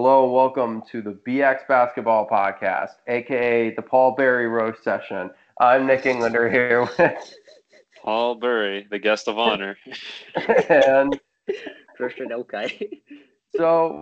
Hello welcome to the BX Basketball Podcast, aka the Paul Berry Roast Session. I'm Nick Englander here with Paul Burry, the guest of honor. and Kristian okay. so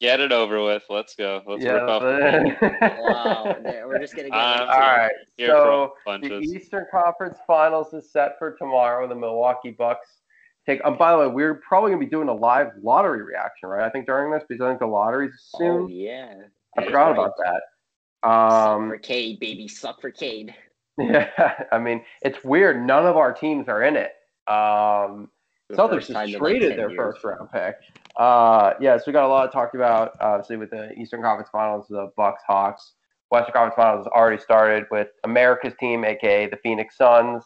Get it over with. Let's go. Let's yeah. rip off. wow, we're just gonna get Um, into All it. right. Here So the. Eastern Conference Finals is set for tomorrow. The Milwaukee Bucks take. Um, by the way, we're probably gonna be doing a live lottery reaction, right? I think during this because I think the lottery's soon. Oh yeah. I forgot about that. Um, Suck for Cade, baby. Suck for Cade. Yeah, I mean, it's weird. None of our teams are in it. Um, The Celtics just in, like, traded their years. first round pick. Uh, yeah, so we got a lot to talk about. Obviously, with the Eastern Conference Finals, the Bucks, Hawks. Western Conference Finals has already started with America's team, aka the Phoenix Suns,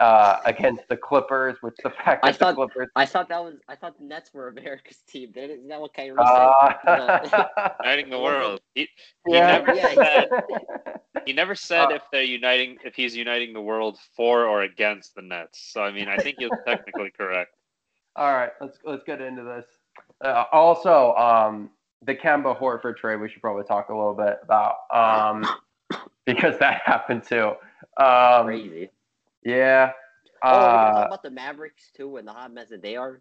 uh, against the Clippers. Which the fact I thought- the Clippers. I thought that was. I thought the Nets were America's team. Did Isn't that what Kyrie Uh, said? Uniting the world. He, he yeah. never Yeah, said. He never said Uh, if they're uniting, if he's uniting the world for or against the Nets. So I mean, I think he's technically correct. All right, let's let's get into this. Uh, also, um, the Kemba Horford trade we should probably talk a little bit about um, because that happened too. Um, Crazy. Yeah. oh, we can Uh, talk about the Mavericks too and the hot mess that they are.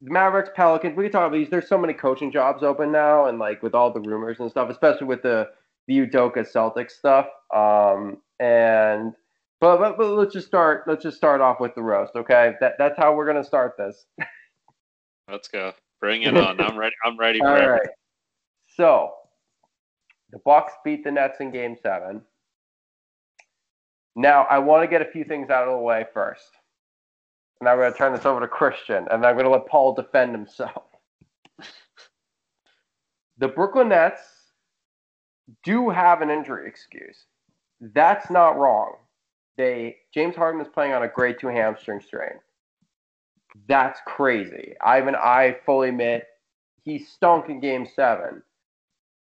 Mavericks, Pelicans. We can talk about these. There's so many coaching jobs open now, and like with all the rumors and stuff, especially with the the Udoka Celtics stuff. Um, and but, but but let's just start. Let's just start off with the roast. Okay, that that's how we're gonna start this. Let's go. Bring it on. I'm ready. I'm ready for All it. right. So the Bucks beat the Nets in Game Seven. Now I want to get a few things out of the way first, and I'm going to turn this over to Kristian, and I'm going to let Paul defend himself. The Brooklyn Nets do have an injury excuse. That's not wrong. They James Harden is playing on a grade two hamstring strain. That's crazy. I even I fully admit he stunk in game seven.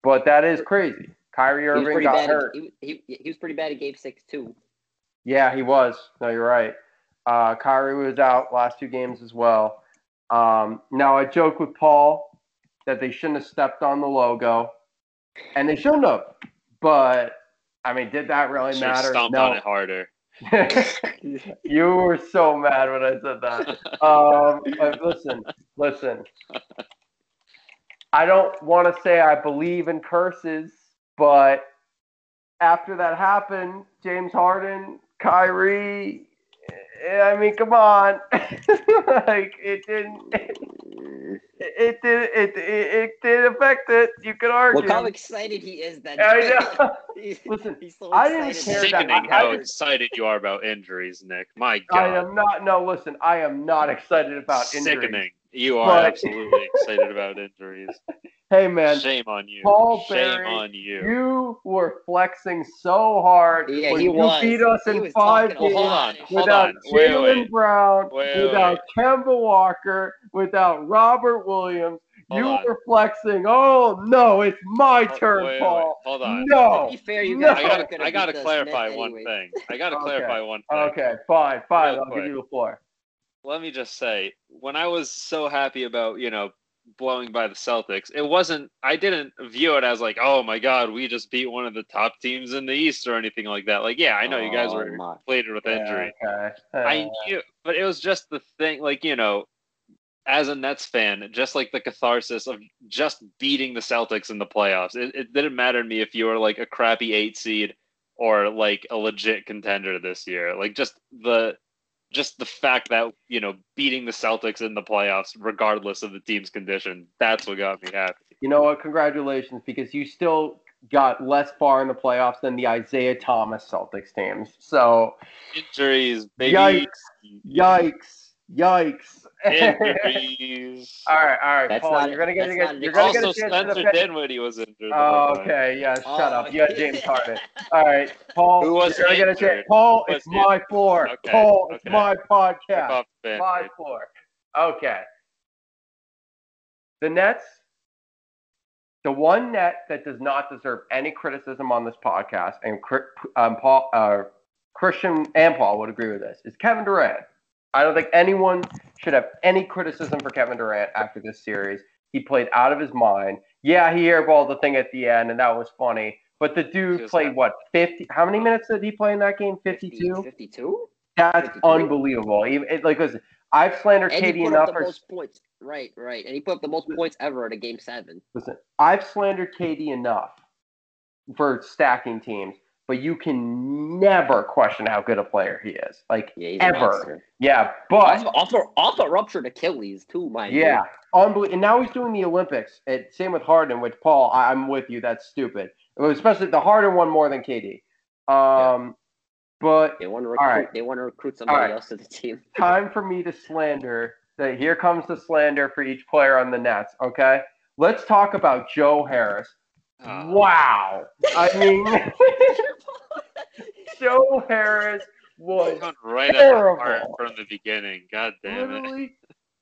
But that is crazy. Kyrie Irving got bad. hurt. He, he, he was pretty bad at Game Six too. Yeah, he was. No, you're right. Uh, Kyrie was out last two games as well. Um, now I joke with Paul that they shouldn't have stepped on the logo, and they shouldn't have. But I mean, did that really Should matter? stomped no. on it harder. you were so mad when I said that. Um, but listen, listen. I don't want to say I believe in curses, but after that happened, James Harden, Kyrie, eh, I mean, come on, like it didn't, it, it did, it, it, it did affect it. You could argue. Look how excited he is that I know. He's, Listen, he's so I didn't care that- that- Sickening I- I how just- excited you are about injuries, Nick. My God. I am not. No, listen, I am not excited about injuries. Sickening. You are But- absolutely excited about injuries. Hey man, Shame on you. Paul Shame Berry, on you. you were flexing so hard Yeah, when he you was. beat us He in five games Hold on. Hold without on. Wait, Jaylen wait. Brown, Wait, without Kemba Walker, without Robert Williams. Hold you on. were flexing. Oh no, it's my Oh, turn, wait, wait, Paul. Hold on. No. To be fair, you No. guys I gotta, I gotta clarify one anyways. thing. I gotta Okay. clarify one thing. Okay, fine, fine. Real I'll give you the floor. Let me just say, when I was so happy about, you know, blowing by the Celtics, it wasn't, I didn't view it as like, oh my God, we just beat one of the top teams in the East or anything like that. Like, yeah, I know you guys Oh, were my. plated with injury. Yeah, okay. I Uh, knew, but it was just the thing, like, you know, as a Nets fan, just like the catharsis of just beating the Celtics in the playoffs. It, it didn't matter to me if you were like a crappy eight seed or like a legit contender this year. Like just the just the fact that you know beating the Celtics in the playoffs, regardless of the team's condition, that's what got me happy. You know what? Congratulations, because you still got less far in the playoffs than the Isaiah Thomas Celtics teams. So, Injuries, baby. Yikes. yikes, yikes. Injuries. all right, all right, That's Paul. not- you're gonna get, that's you're you're gonna get also, a chance to Spencer defend. Dinwiddie was injured. Oh, okay, yeah, shut Oh, up. You had James yeah. Harden. All right, Paul. Who was you're gonna get a chance. Paul, Who it's was my floor. Okay, Paul, it's my podcast. off the My Band-Aid. floor. Okay. The Nets, the one net that does not deserve any criticism on this podcast, and um, Paul, uh, Kristian and Paul would agree with this, is Kevin Durant. I don't think anyone should have any criticism for Kevin Durant after this series. He played out of his mind. Yeah, he airballed the thing at the end, and that was funny. But the dude played what fifty? How many minutes did he play in that game? Fifty-two. 52? That's 52. unbelievable. Even it, like, listen, I've slandered And KD enough for most points. Right, right. And he put up the most points ever at a game seven. listen. I've slandered KD enough for stacking teams, but you can never question how good a player he is. Like Yeah, he's ever. monster. Yeah, but Off, off, a, off a ruptured Achilles, too, my Yeah, you. unbelievable. And now he's doing the Olympics. It, same with Harden, which Paul, I, I'm with you. That's stupid. Especially the Harden one more than KD. Um, but They want to recruit. right. They want to recruit somebody right. else to the team. time for me to slander. That here comes the slander for each player on the Nets. Okay, let's talk about Joe Harris. Ah. Wow, I mean, Joe Harris was right Terrible. from the beginning. God damn it.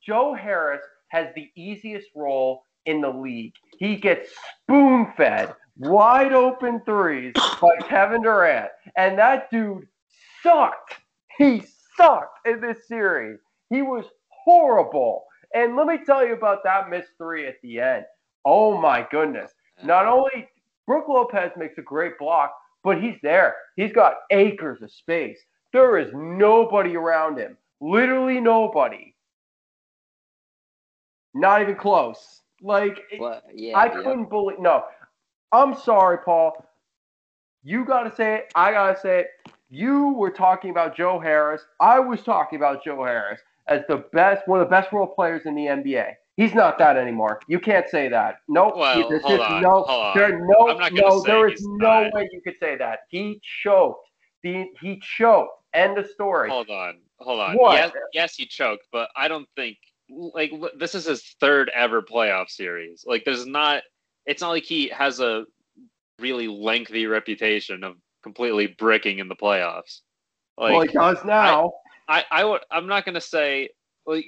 Joe Harris has the easiest role in the league. He gets spoon fed wide open threes by Kevin Durant. And that dude sucked. He sucked in this series. He was horrible. And let me tell you about that missed three at the end. Oh my goodness. Not only Brook Lopez makes a great block, but he's there. He's got acres of space. There is nobody around him. Literally nobody. Not even close. Like But, yeah, I yeah. couldn't believe. No, I'm sorry, Paul. You got to say it. I got to say it. You were talking about Joe Harris. I was talking about Joe Harris as the best, one of the best role players in the NBA. He's not that anymore. You can't say that. Nope. Well, There's hold just on, no. hold on. There, no, I'm not no. There is no not. way you could say that. He choked. The he choked. End of story. Hold on, hold on. What? Yes, yes, he choked, but I don't think like this is his third ever playoff series. Like, there's not. It's not like he has a really lengthy reputation of completely bricking in the playoffs. Like, well, he does now. I, I would. I'm not gonna say like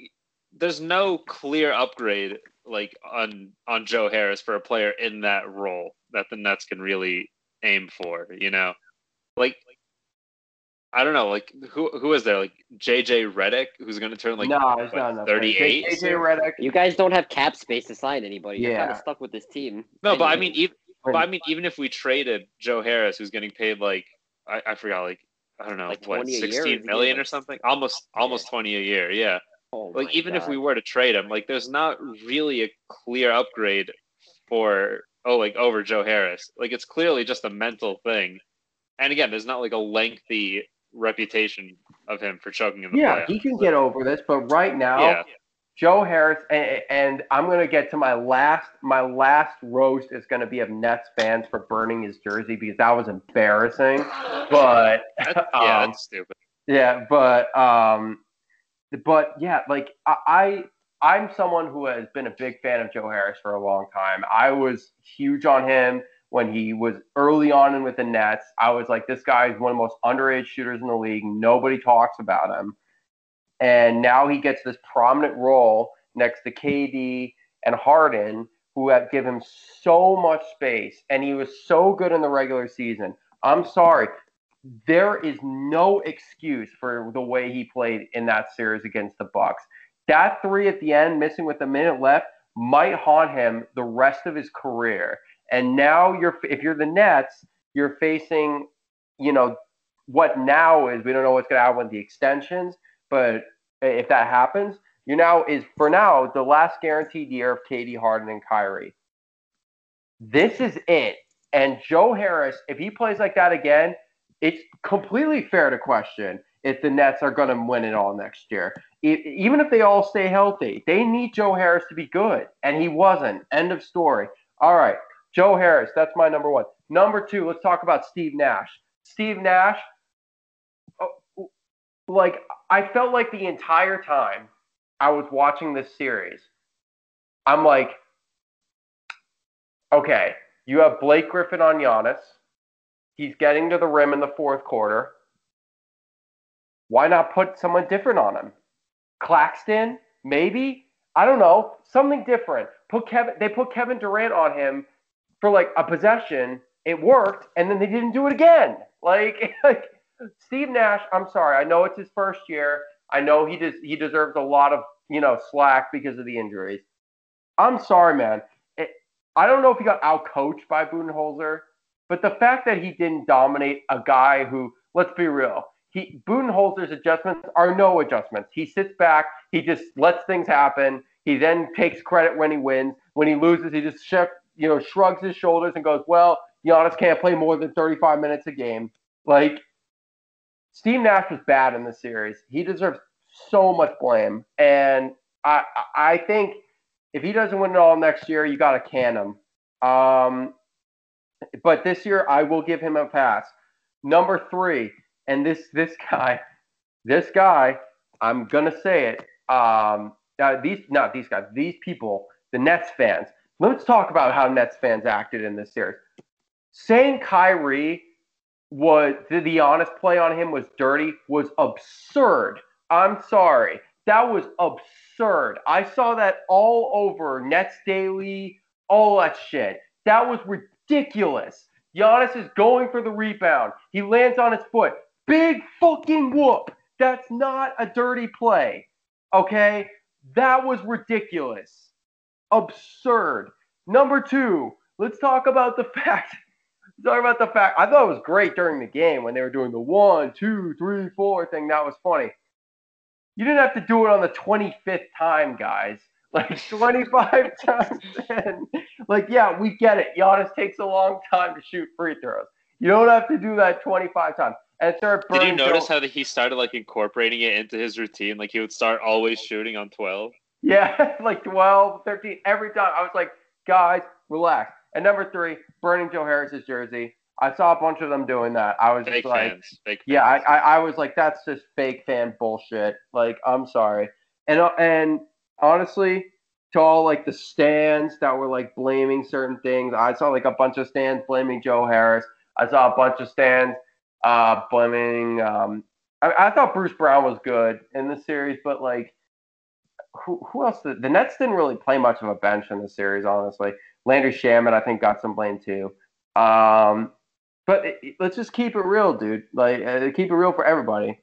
there's no clear upgrade like on on Joe Harris for a player in that role that the Nets can really aim for. You know, like I don't know, like who who is there? Like JJ Redick, who's gonna turn like no, he's what, not enough. 38 JJ soon? Redick. You guys don't have cap space to sign anybody. You're kind Yeah. of stuck with this team. no, but I mean even but I mean even if we traded Joe Harris, who's getting paid like I, I forgot like. I don't know, Like what, 20 a year, or is 16 he million getting, or like- something? Almost, almost 20 a year. Yeah. Oh like even if we were to trade him, like there's not really a clear upgrade for oh like over Joe Harris. Like it's clearly just a mental thing. And again, there's not like a lengthy reputation of him for choking in the Yeah, playoffs. he can get over this, but right now, Yeah. Joe Harris, and, and I'm gonna get to my last. My last roast is gonna be of Nets fans for burning his jersey because that was embarrassing. But That- yeah, um, that's stupid. yeah, but um, but yeah, like I, I I'm someone who has been a big fan of Joe Harris for a long time. I was huge on him when he was early on in with the Nets. I was like, this guy is one of the most underrated shooters in the league. Nobody talks about him, and now he gets this prominent role next to KD and Harden, who have give him so much space, and he was so good in the regular season. I'm sorry, there is no excuse for the way he played in that series against the Bucks. That three at the end, missing with a minute left, might haunt him the rest of his career. And now you're, if you're the Nets, you're facing, you know, what now is we don't know what's going to happen with the extensions, but if that happens, you now is for now the last guaranteed year of KD Harden and Kyrie. This is it. And Joe Harris, if he plays like that again, it's completely fair to question if the Nets are going to win it all next year. E- even if they all stay healthy, they need Joe Harris to be good, and he wasn't. End of story. All right, Joe Harris, that's my number one. Number two, let's talk about Steve Nash. Steve Nash, oh, like I felt like the entire time I was watching this series, I'm like, okay, you have Blake Griffin on Giannis. He's getting to the rim in the fourth quarter. Why not put someone different on him? Claxton, maybe. I don't know. Something different. Put Kevin. They put Kevin Durant on him for like a possession. It worked, and then they didn't do it again. Like, like Steve Nash. I'm sorry. I know it's his first year. I know he does. He deserves a lot of you know slack because of the injuries. I'm sorry, man. It, I don't know if he got outcoached by Budenholzer, but the fact that he didn't dominate a guy who, let's be real, he Budenholzer's adjustments are no adjustments. He sits back, he just lets things happen. He then takes credit when he wins. When he loses, he just sh- you know shrugs his shoulders and goes, "Well, Giannis can't play more than 35 minutes a game." Like Steve Nash was bad in this series. He deserves so much blame, and I I think if he doesn't win it all next year, you got to can him. Um, but this year, I will give him a pass. Number three, and this this guy, this guy, I'm gonna say it. Um, uh, these not these guys, these people, the Nets fans. Let's talk about how Nets fans acted in this series. Saying Kyrie was the, the honest play on him was dirty was absurd. I'm sorry. That was absurd. I saw that all over Nets Daily, all that shit. That was ridiculous. Giannis is going for the rebound. He lands on his foot. Big fucking whoop. That's not a dirty play. Okay? That was ridiculous. Absurd. Number two, let's talk about the fact. Talk about the fact. I thought it was great during the game when they were doing the one, two, three, four thing. That was funny. You didn't have to do it on the 25th time, guys. Like 25 times 10. Like, yeah, we get it. Giannis takes a long time to shoot free throws. You don't have to do that 25 times. And start Did you notice Joe- how he started like incorporating it into his routine? Like he would start always shooting on 12. Yeah, like 12, 13, every time. I was like, guys, relax. And number three, burning Joe Harris's jersey. I saw a bunch of them doing that. I was Fake just like, fans. Fake yeah, I. I, I was like, that's just fake fan bullshit. Like, I'm sorry. And uh, and honestly, to all like the stands that were like blaming certain things, I saw like a bunch of stands blaming Joe Harris. I saw a bunch of stands uh, blaming. Um, I, I thought Bruce Brown was good in the series, but like, who, who else? Did, the Nets didn't really play much of a bench in the series, honestly. Landry Shamet, I think, got some blame too. Um, but it, let's just keep it real, dude. Like, uh, keep it real for everybody.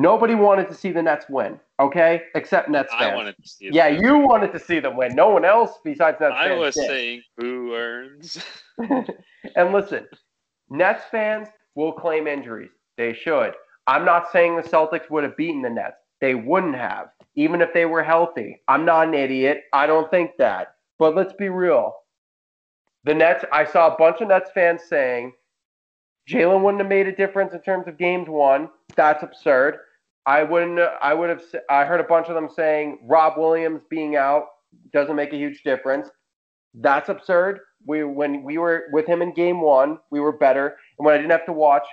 Nobody wanted to see the Nets win, okay? Except Nets fans. I wanted to see. yeah, you wanted to see them win. No one else besides Nets I fans. was did. saying who earns. and listen, Nets fans will claim injuries. They should. I'm not saying the Celtics would have beaten the Nets. They wouldn't have, even if they were healthy. I'm not an idiot. I don't think that. But let's be real. The Nets, I saw a bunch of Nets fans saying Jaylen wouldn't have made a difference in terms of games won. That's absurd. I wouldn't. I would have. I heard a bunch of them saying Rob Williams being out doesn't make a huge difference. That's absurd. We when we were with him in game one, we were better, and when I didn't have to watch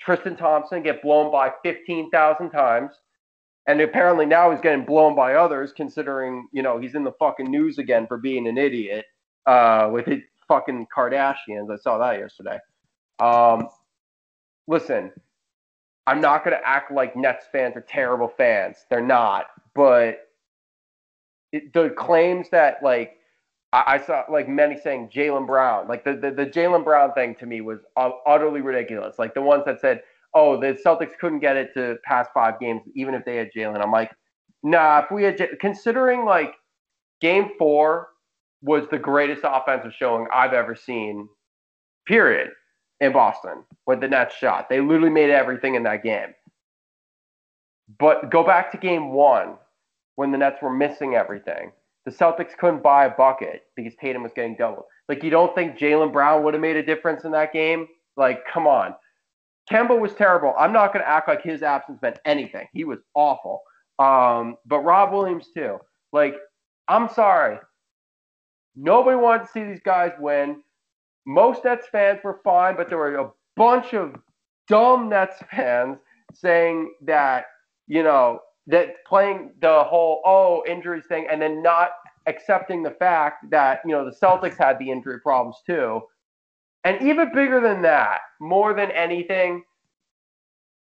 Tristan Thompson get blown by fifteen thousand times, and apparently now he's getting blown by others, considering you know he's in the fucking news again for being an idiot uh, with his fucking Kardashians. I saw that yesterday. Um, listen, I'm not gonna act like Nets fans are terrible fans. They're not, but it, the claims that like I, I saw like many saying Jaylen Brown, like the the, the Jaylen Brown thing to me was utterly ridiculous. Like the ones that said, "Oh, the Celtics couldn't get it to past five games, even if they had Jaylen." I'm like, nah. If we had, J- considering like Game Four was the greatest offensive showing I've ever seen, period, in Boston with the Nets shot. They literally made everything in that game. But go back to Game One when the Nets were missing everything the Celtics couldn't buy a bucket because Tatum was getting doubled. Like, you don't think Jaylen Brown would have made a difference in that game? Like, come on. Kemba was terrible. I'm not going to act like his absence meant anything. He was awful. Um, but Rob Williams, too. Like, I'm sorry. Nobody wanted to see these guys win. Most Nets fans were fine, but there were a bunch of dumb Nets fans saying that, you know, that playing the whole oh injuries thing and then not accepting the fact that you know the Celtics had the injury problems too. And even bigger than that, more than anything,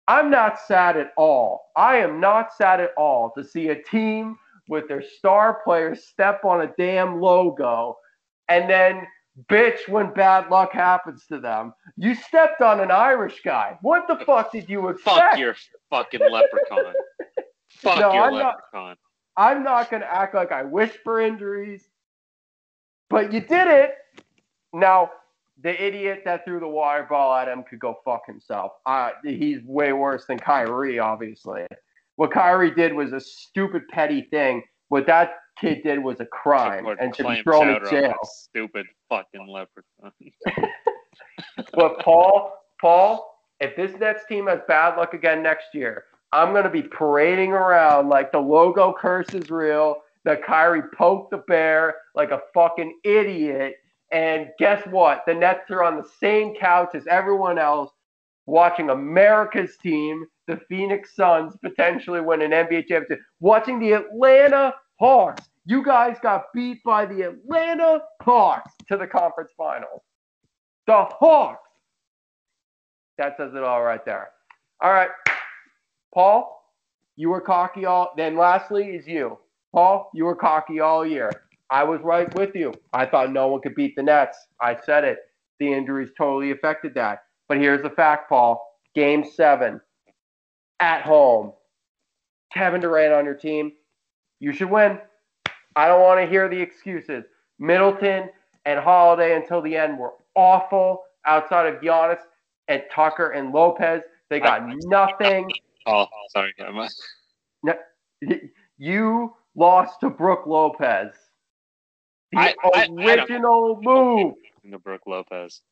I'm not sad at all. I am not sad at all to see a team with their star players step on a damn logo and then bitch when bad luck happens to them. You stepped on an Irish guy. What the fuck did you expect? Fuck your fucking leprechaun. Fuck No, your I'm not- I'm not going to act like I wish for injuries, but you did it. Now, the idiot that threw the water ball at him could go fuck himself. Uh, he's way worse than Kyrie, obviously. What Kyrie did was a stupid, petty thing. What that kid did was a crime and should be thrown in jail. Stupid fucking leprechaun. But Paul, Paul, if this Nets team has bad luck again next year, I'm gonna be parading around like the logo curse is real. That Kyrie poked the bear like a fucking idiot. And guess what? The Nets are on the same couch as everyone else, watching America's team, the Phoenix Suns, potentially win an NBA championship. Watching the Atlanta Hawks. You guys got beat by the Atlanta Hawks to the conference finals. The Hawks. That says it all right there. All right. Paul, you were cocky all then lastly is you. Paul, you were cocky all year. I was right with you. I thought no one could beat the Nets. I said it. The injuries totally affected that. But here's the fact, Paul. Game seven. At home. Kevin Durant on your team. You should win. I don't want to hear the excuses. Middleton and Holiday until the end were awful. Outside of Giannis and Tucker and Lopez, they got nothing. Oh, sorry. I'm, You lost to Brook Lopez. The I- I- I original move. the Brook Lopez.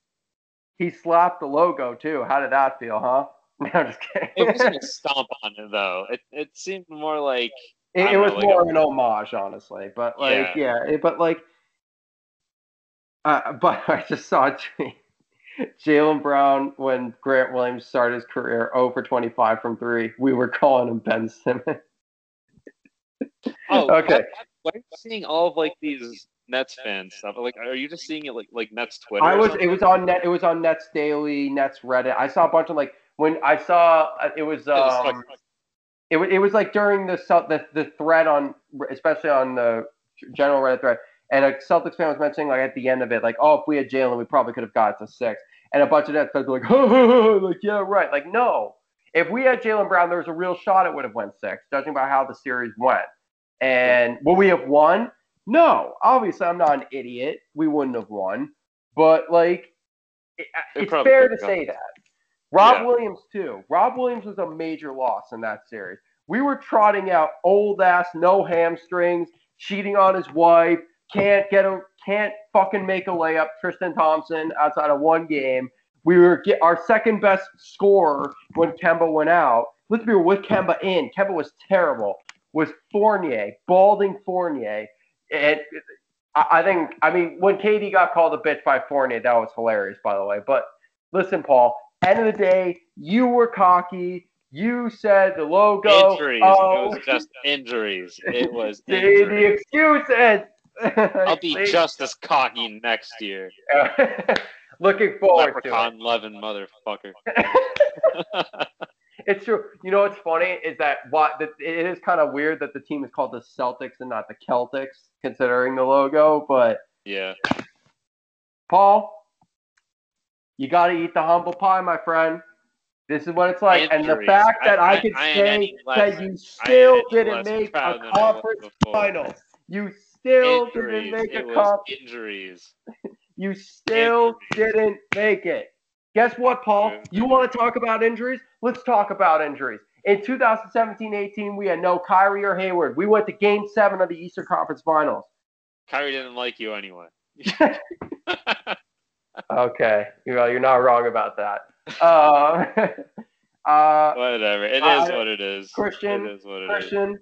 He slapped the logo too. How did that feel, huh? No, I'm just kidding. It wasn't a stomp on it though. It it seemed more like It, it was like more an homage, honestly. But like, yeah, it- but like, uh, but I just saw. Jaylen Brown when Grant Williams started his career 0 for 25 from three. We were calling him Ben Simmons. oh Okay. Why, are you seeing all of like these Nets fans stuff? Like, are you just seeing it like like Nets Twitter? I was. It was on net. It was on Nets Daily, Nets Reddit. I saw a bunch of like when I saw uh, it was. It was Um, it, it was like during the the the thread on especially on the general Reddit thread, and a Celtics fan was mentioning like at the end of it, like, oh, if we had Jaylen, we probably could have got to six. And a bunch of Nets fans were like, oh, like yeah, right. Like no, if we had Jaylen Brown, there was a real shot it would have went six, judging by how the series went. And would we have won? No, obviously I'm not an idiot. We wouldn't have won, but like, it, it's fair to say that. Rob Yeah. Williams too. Rob Williams was a major loss in that series. We were trotting out old ass, no hamstrings, cheating on his wife, can't get a, can't fucking make a layup. Tristan Thompson outside of one game. We were get our second best scorer when Kemba went out. Let's be real, with Kemba in. Kemba was terrible. Was Fournier, balding Fournier. And I I think, I mean, when KD got called a bitch by Fournier, that was hilarious, by the way. But listen, Paul, end of the day, you were cocky. You said the logo. injuries. Oh, It was just injuries. It was the injuries. excuses. I'll be just as cocky next year. Looking forward to it. Leprechaun loving motherfucker. It's true. You know what's funny is that what that it is kind of weird that the team is called the Celtics and not the Celtics, considering the logo. But yeah. Paul, you got to eat the humble pie, my friend. This is what it's like. And the fact that I, I- could I say that you still didn't make a I conference final. You still Injuries. didn't make a it was conference. injuries. You still Injuries. didn't make it. Guess what, Paul? You want to talk about injuries? Let's talk about injuries. In 2017-18, we had no Kyrie or Hayward. We went to Game Seven of the Eastern Conference Finals. Kyrie didn't like you anyway. Okay, well, you're not wrong about that. Uh, uh, Whatever. It is I- what it is. Kristian, It is what it is. Kristian,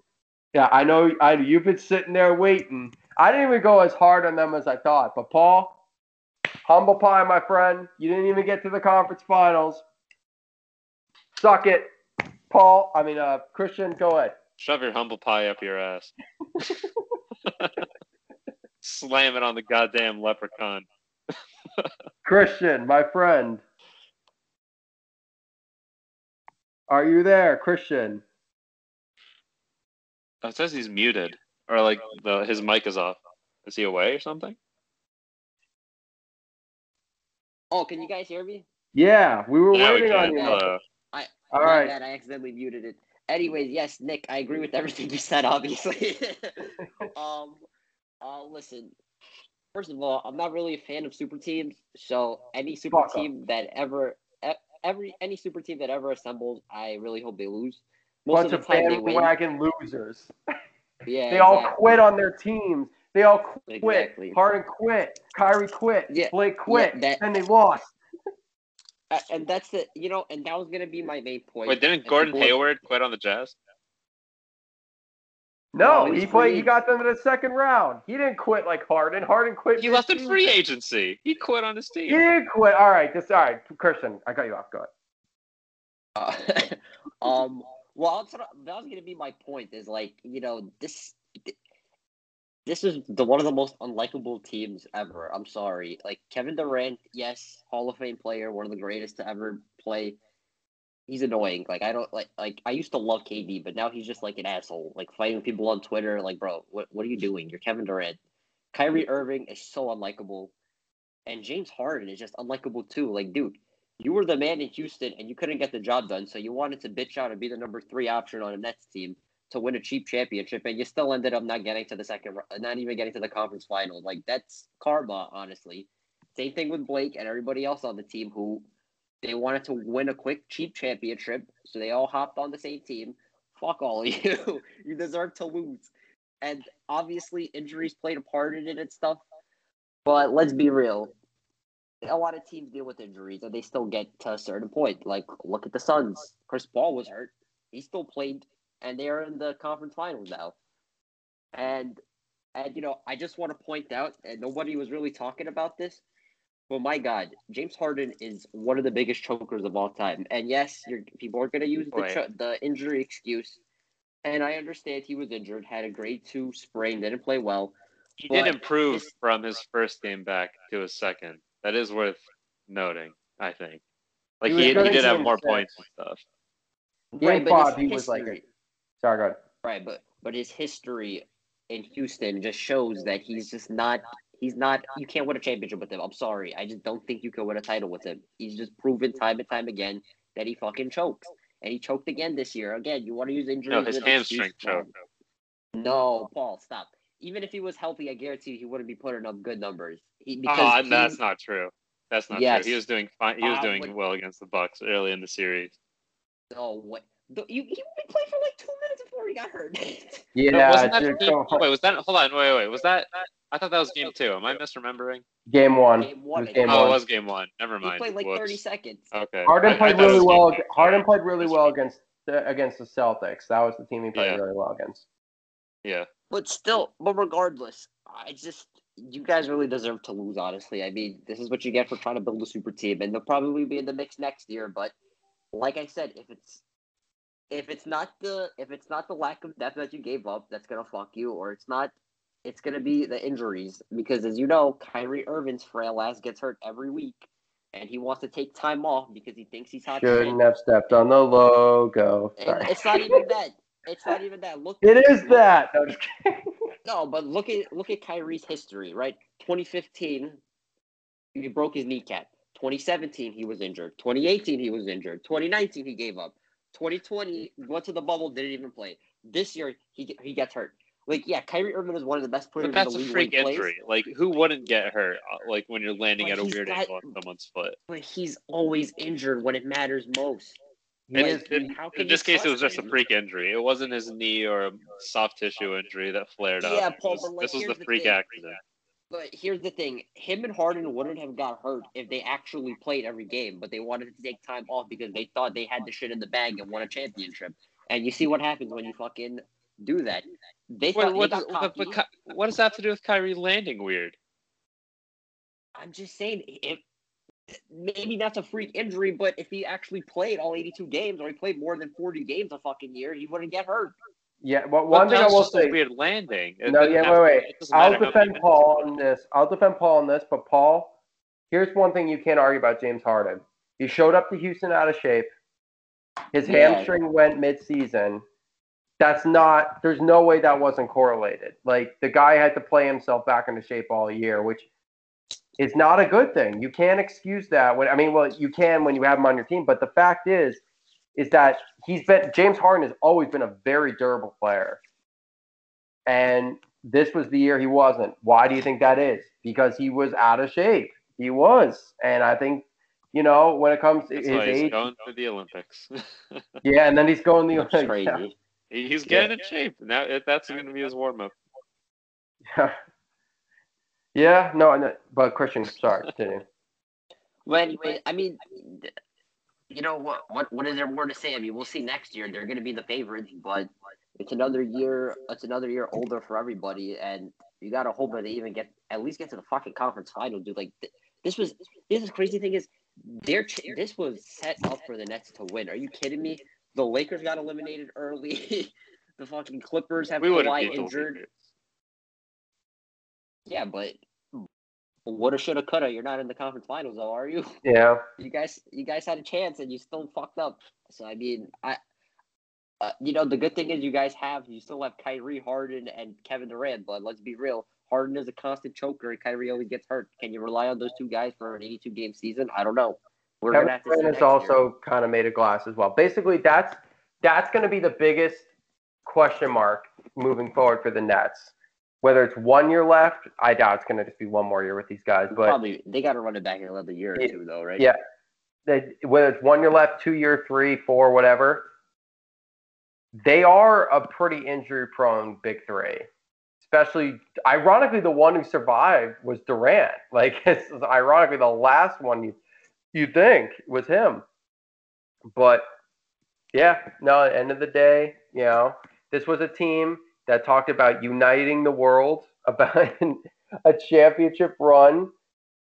yeah, I know. I you've been sitting there waiting. I didn't even go as hard on them as I thought. But Paul, humble pie, my friend. You didn't even get to the conference finals. Suck it, Paul. I mean, uh, Kristian, go ahead. Shove your humble pie up your ass. Slam it on the goddamn leprechaun. Kristian, my friend. Are you there, Kristian? Oh, it says he's muted, or like the his mic is off. Is he away or something? Oh, can you guys hear me? Yeah, we were Yeah, we waiting on you. Hello. I All my right. bad, I accidentally muted it. anyways, yes, Nick, I agree with everything you said. Obviously. um, uh, listen. First of all, I'm not really a fan of super teams. So any super Fuck 'em. team that ever, every any super team that ever assembles, I really hope they lose. Most Bunch of of the time they win. bandwagon losers. Yeah, They all quit on their teams. They all quit. Exactly. Harden quit. Kyrie quit. Yeah, Blake quit. that- and they lost. Uh, and that's the you know, and that was gonna be my main point. Wait, didn't Gordon Hayward quit on the Jazz? No, No, he played. free He got them to the second round. He didn't quit like Harden. Harden quit. He left in free agency. He quit on his He team. didn't quit. All right, this. All right, Kristian, I got you off. Go ahead. Uh, um. Well, that's that was gonna be my point. Is like you know this. This is the one of the most unlikable teams ever. I'm sorry. Like Kevin Durant, yes, Hall of Fame player, one of the greatest to ever play. He's annoying. Like I don't like like I used to love KD, but now he's just like an asshole. Like fighting people on Twitter. Like, bro, what what are you doing? You're Kevin Durant. Kyrie mm-hmm. Irving is so unlikable, and James Harden is just unlikable too. Like, dude, you were the man in Houston and you couldn't get the job done, so you wanted to bitch out and be the number three option on a Nets team to win a cheap championship, and you still ended up not getting to the second, not even getting to the conference final. Like that's karma, honestly. Same thing with Blake and everybody else on the team who they wanted to win a quick, cheap championship, so they all hopped on the same team. Fuck all of you. you deserve to lose. And obviously, injuries played a part in it and stuff. But let's be real. A lot of teams deal with injuries and they still get to a certain point. Like, look at the Suns. Chris Paul was hurt. He still played, and they are in the conference finals now. And, and you know, I just want to point out, and nobody was really talking about this, but my God, James Harden is one of the biggest chokers of all time. And yes, you're, people are going to use the, cho- the injury excuse. And I understand he was injured, had a grade two sprain, didn't play well. He did improve his- from his first game back to his second. That is worth noting, I think. Like He he, he, did have more six. points and stuff. Game Right, but five, his he was like. A, sorry, go ahead. Right, but but his history in Houston just shows that he's just not he's not you can't win a championship with him. I'm sorry. I just don't think you can win a title with him. He's just proven time and time again that he fucking chokes. And he choked again this year. Again, you want to use injuries. No, his as an excuse? hamstring choke. No, Paul, stop. Even if he was healthy, I guarantee you he wouldn't be putting up good numbers. He, because Oh, he- that's not true. That's not Yes. true. He was doing fine. He was Uh, doing when- well against the Bucks early in the series. no what. The, you, he only played for like two minutes before he got hurt. Yeah, No, wasn't that dude, game, wait, was that? Hold on, wait, wait. Was that? I thought that was game two. Am I misremembering? game one. Game one, It was game. Oh, one. it was game one. Never mind. he played like Whoops. 30 seconds. Okay. Harden I- I played thought it really well. game. Harden played really well against the, against the Celtics. That was the team he played Yeah. really well against. Yeah. But still, but regardless, I just you guys really deserve to lose. Honestly, I mean, this is what you get for trying to build a super team, and they'll probably be in the mix next year. But like I said, if it's if it's not the if it's not the lack of depth that you gave up, that's gonna fuck you, or it's not. It's gonna be the injuries because, as you know, Kyrie Irving's frail ass gets hurt every week, and he wants to take time off because he thinks he's hot. Shouldn't have stepped on the logo. It's not even that. It's not even that. Look, It is that. No, but look at look at Kyrie's history, right? 2015, he broke his kneecap. 2017, he was injured. 2018, he was injured. 2019, he gave up. 2020, went to the bubble, didn't even play. This year, he he gets hurt. Like, yeah, Kyrie Irving is one of the best players But that's in the league. freak when he plays, injury. Like, who wouldn't get hurt? uh, Like when you're landing But at a weird got- angle on someone's foot. but he's always injured when it matters most. He In- is- in, how can in this case, it was trust just a freak injury. It wasn't his knee or a soft tissue injury that flared up. Yeah, Paul, was- but, like, this was here's the the freak thing. accident. But here's the thing: him and Harden wouldn't have got hurt if they actually played every game, but they wanted to take time off because they thought they had the shit in the bag and won a championship. And you see what happens when you fucking do that. They Wait, thought what, they does, got but, cocky. but Ky- what does that have to do with Kyrie landing weird? I'm just saying, if maybe that's a freak injury, but if he actually played all 82 games or he played more than 40 games a fucking year, he wouldn't get hurt. yeah. Well, But one thing I will say. a weird landing. It No, yeah, have wait, to- wait. I'll matter how many defend Paul on this. I'll defend Paul on this, but Paul, here's one thing you can't argue about James Harden. He showed up to Houston out of shape. His Yeah. hamstring went mid-season. That's not. There's no way that wasn't correlated. Like the guy had to play himself back into shape all year, which is not a good thing. You can't excuse that. When I mean, well, you can when you have him on your team, but the fact is, is that he's been James Harden has always been a very durable player. And this was the year he wasn't. Why do you think that is? Because he was out of shape. He was. And I think, you know, when it comes to That's his why he's age, going to the Olympics. yeah, and then he's going the That's Olympics. crazy. He- he's getting in shape now. That's going to be his warm up. Yeah. yeah, no, no, but Kristian, sorry, continue. Well, anyway, I mean, you know what? What what is there more to say? I mean, we'll see next year. They're going to be the favorites, but it's another year. It's another year older for everybody, and you got to hope that they even get at least get to the fucking conference final, dude. Like th- this was this is crazy thing is their ch- this was set up for the Nets to win. Are you kidding me? The Lakers got eliminated early. the fucking Clippers have We would Kawhi injured. Yeah, but woulda, shoulda, coulda. You're not in the conference finals, though, are you? Yeah. you guys you guys had a chance and you still fucked up. So I mean, I uh, you know the good thing is you guys have you still have Kyrie Harden and Kevin Durant, but let's be real, Harden is a constant choker and Kyrie always gets hurt. Can you rely on those two guys for an 82 game season? I don't know. We're Kevin gonna have to see Durant is also kind of made of glass as well. Basically, that's that's going to be the biggest question mark moving forward for the Nets. Whether it's one year left, I doubt it's going to just be one more year with these guys. But Probably they got to run it back in another year or two, though, right? yeah. they- whether it's one year left, two year, three, four, whatever, they are a pretty injury prone big three. Especially, ironically, the one who survived was Durant. Like, it's ironically the last one you you think was him. But yeah, no. At the end of the day, you know, this was a team that talked about uniting the world, about a championship run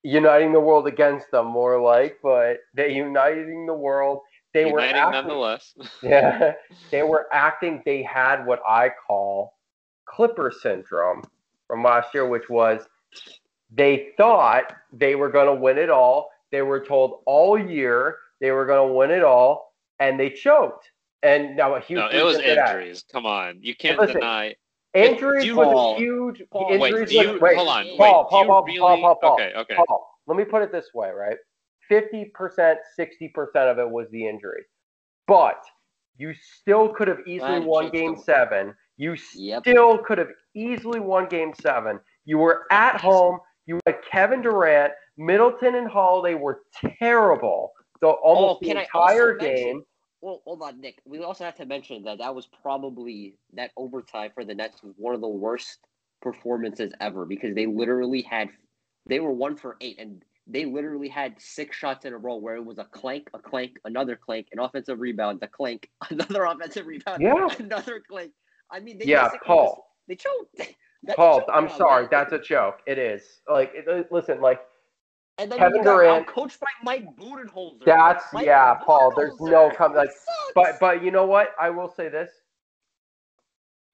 uniting the world against them more like but they uniting the world they were acting, nonetheless. yeah they were acting they had what i call clipper syndrome from last year which was they thought they were going to win it all they were told all year they were going to win it all and they choked and now a huge no, it was reason that. injuries. Come on, you can't Listen, deny. injuries you- was Paul, a huge Paul, Wait, injuries do you was, wait, hold on? Paul, Wait, Paul, Paul, Paul, really? Paul, Paul, Paul. Okay, okay. Paul, let me put it this way, right? 50%, 60% of it was the injury. But you still could have easily Glad won game still- seven. You Yep. still could have easily won game seven. You were at home. You had Kevin Durant, Middleton, and Holiday were terrible. So almost Oh, the can I also entire mention- game. Well, hold on, Nick. We also have to mention that that was probably that overtime for the Nets was one of the worst performances ever because they literally had they were one for eight and they literally had six shots in a row where it was a clank, a clank, another clank, an offensive rebound, a clank, another offensive rebound, Yeah. another clank. I mean, they Yeah, Paul. just- they choked. Paul, I'm sorry. That's a joke. It is. Like, it- listen, like, and then Kevin Durant- coached by Mike Budenholzer. That's- Mike yeah, Paul, there's no Budenholzer. com- like, But but you know what? I will say this.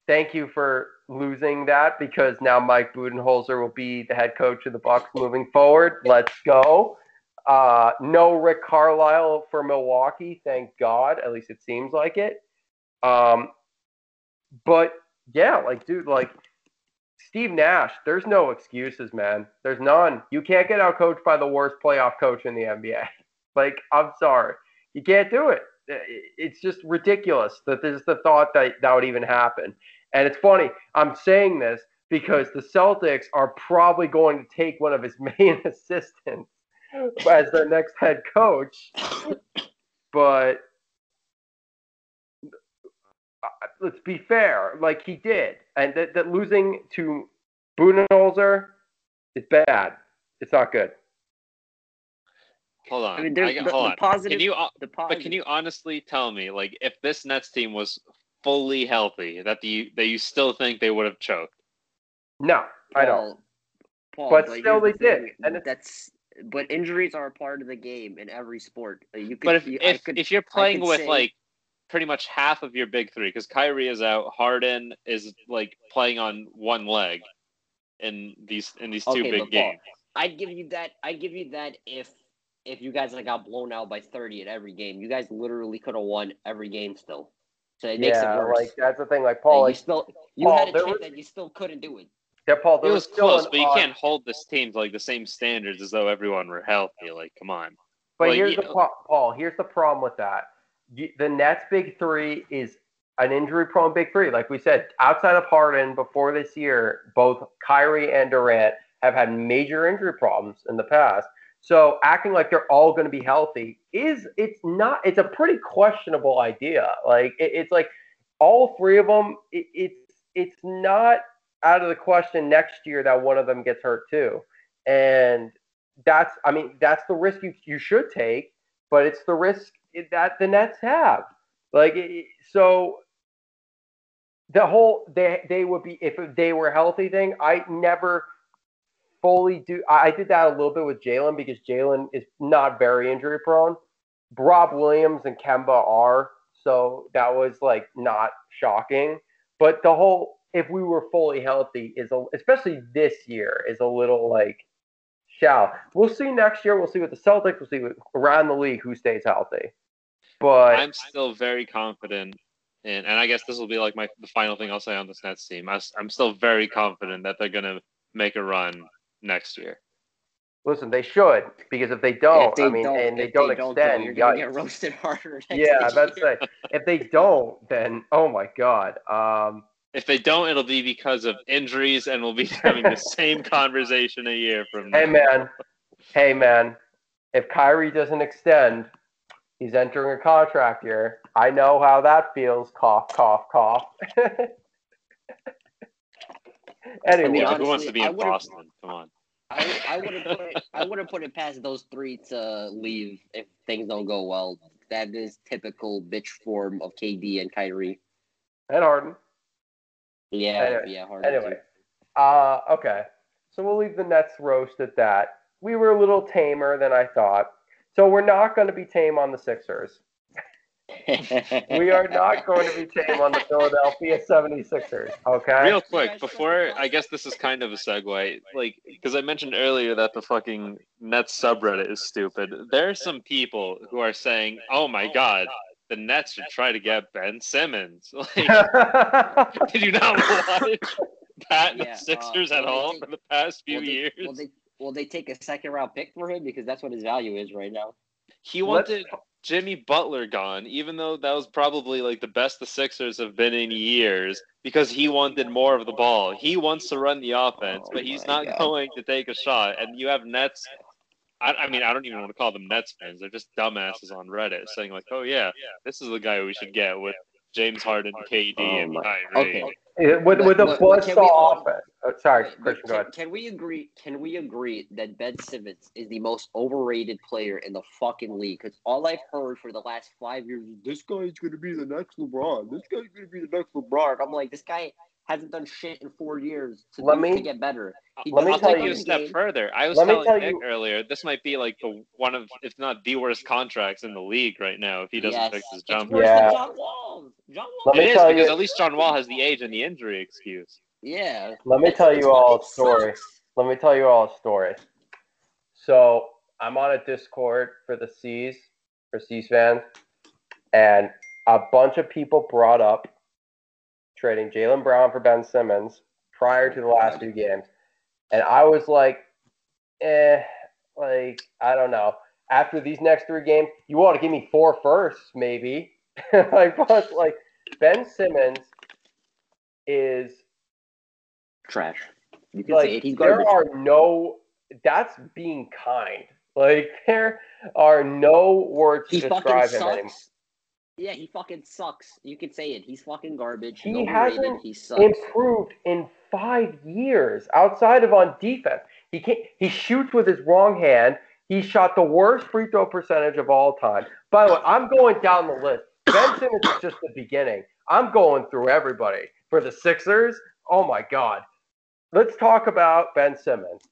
Thank you for losing that because now Mike Budenholzer will be the head coach of the Bucks moving forward. Let's go. Uh, no Rick Carlisle for Milwaukee, thank God. At least it seems like it. Um, but yeah, like dude, like Steve Nash, there's no excuses, man. There's none. You can't get out coached by the worst playoff coach in the NBA. Like, I'm sorry. You can't do it. It's just ridiculous that there's the thought that that would even happen. And it's funny, I'm saying this because the Celtics are probably going to take one of his main assistants as their next head coach. But uh, let's be fair, like he did. And that, that losing to Budenholzer is bad. It's not good. Hold on. I mean, there's I the, hold the on. positive. Can you? uh, the But can you honestly tell me, like, if this Nets team was fully healthy, that the that you still think they would have choked? No, I don't. Paul, Paul, But here's still the they did, thing, and that's but injuries are a part of the game in every sport. You could, But if you, if, could, if you're playing with say- like pretty much half of your big three, because Kyrie is out, Harden is like playing on one leg in these in these two Okay, big but games. I'd give you that. I'd give you that if if you guys like got blown out by thirty at every game, you guys literally could have won every game still. So it makes yeah, it worse. like that's the thing. Like That Paul, you still you Paul, had a there chance was- that you still couldn't do it. yeah, Paul. It There was close, an but you odd- can't hold this team to like the same standards as though everyone were healthy. Like, come on. But Well, here's the know- Paul. Here's the problem with that. The Nets' big three is an injury-prone big three. Like we said, outside of Harden before this year, both Kyrie and Durant have had major injury problems in the past. So acting like they're all going to be healthy is it's not. It's a pretty questionable idea. Like it, it's like all three of them. It, it's it's not out of the question next year that one of them gets hurt too, and that's I mean that's the risk you you should take, but it's the risk that the Nets have. Like it- so, the whole they they would be if they were healthy thing. I never fully do. I I did that a little bit with Jaylen because Jaylen is not very injury prone. Rob Williams and Kemba are, so that was like not shocking. But the whole if we were fully healthy is a, especially this year is a little like shall. We'll see next year. We'll see what the Celtics. We'll see around the league who stays healthy. But I'm still very confident in, and I guess this will be like my the final thing I'll say on this Nets team. I, am still very confident that they're gonna make a run next year. listen, they should because if they don't, If they I mean, don't, and they if don't though, extend, you're gonna get roasted harder. next Yeah, I was about to say if they don't, then oh my god. Um, If they don't, it'll be because of injuries, and we'll be having the same conversation a year from now. hey man, hey man, if Kyrie doesn't extend, he's entering a contract year. I know how that feels. Cough, cough, cough. anyway, mean, Yeah, who wants to be in Boston? Come on. I, I wouldn't put it. I wouldn't put it past those three to leave if things don't go well. That is typical bitch form of KD and Kyrie. and Harden. Yeah, Anyway, yeah. Hard Anyway, uh, okay. So we'll leave the Nets roast at that. We were a little tamer than I thought. So we're not going to be tame on the Sixers. We are not going to be tame on the Philadelphia 76ers. Okay. Real quick, before I guess this is kind of a segue, like because I mentioned earlier that the fucking Nets subreddit is stupid. There are some people who are saying, "Oh my god, the Nets should try to get Ben Simmons." Like, did you not watch that and Yeah, the uh, Sixers at well, all for the past few will they, years? Will they, will they take a second round pick for him because that's what his value is right now? he Let's- wanted Jimmy Butler gone, even though that was probably like the best the Sixers have been in years, because he wanted more of the ball. He wants to run the offense, Oh but he's not God. going to take a shot. And you have Nets. I, I mean, I don't even want to call them Nets fans. They're just dumbasses on Reddit saying like, "Oh yeah, this is the guy we should get with James Harden, KD, Oh and my- Kyrie." Okay. With with but plus can we all- offense. Oh, sorry, Wait, Christian, go can, ahead. can we agree? Can we agree that Ben Simmons is the most overrated player in the fucking league? Because all I've heard for the last five years is this guy's gonna be the next LeBron. This guy's gonna be the next LeBron. I'm like, this guy hasn't done shit in four years to, Let do- me- to get better. He let me I'll doesn't tell take you a step game. further. I was Let telling tell Nick you- earlier, this might be like the one of, if not the worst contracts in the league right now if he doesn't Yes, fix his it's jump. worse Yeah. than John Wall. John Wall. Let It me is tell because you- at least John Wall has the age and the injury excuse. Yeah. Let me tell you all a story. sucks. Let me tell you all a story. So I'm on a Discord for the C's, for C's fans, and a bunch of people brought up trading Jaylen Brown for Ben Simmons prior to the last two games. And I was like, eh, like, I don't know. After these next three games, you want to give me four firsts, maybe. like, but like Ben Simmons is Trash. You can say like it. He's there are no that's being kind like there are no words to He fucking describe him anymore sucks. Yeah, he fucking sucks. You can say it. He's fucking garbage. He overrated. hasn't He sucks. improved in five years outside of on defense he can't he shoots with his wrong hand he shot the worst free throw percentage of all time by the way i'm going down the list ben simmons is just the beginning i'm going through everybody for the sixers oh my god let's talk about ben simmons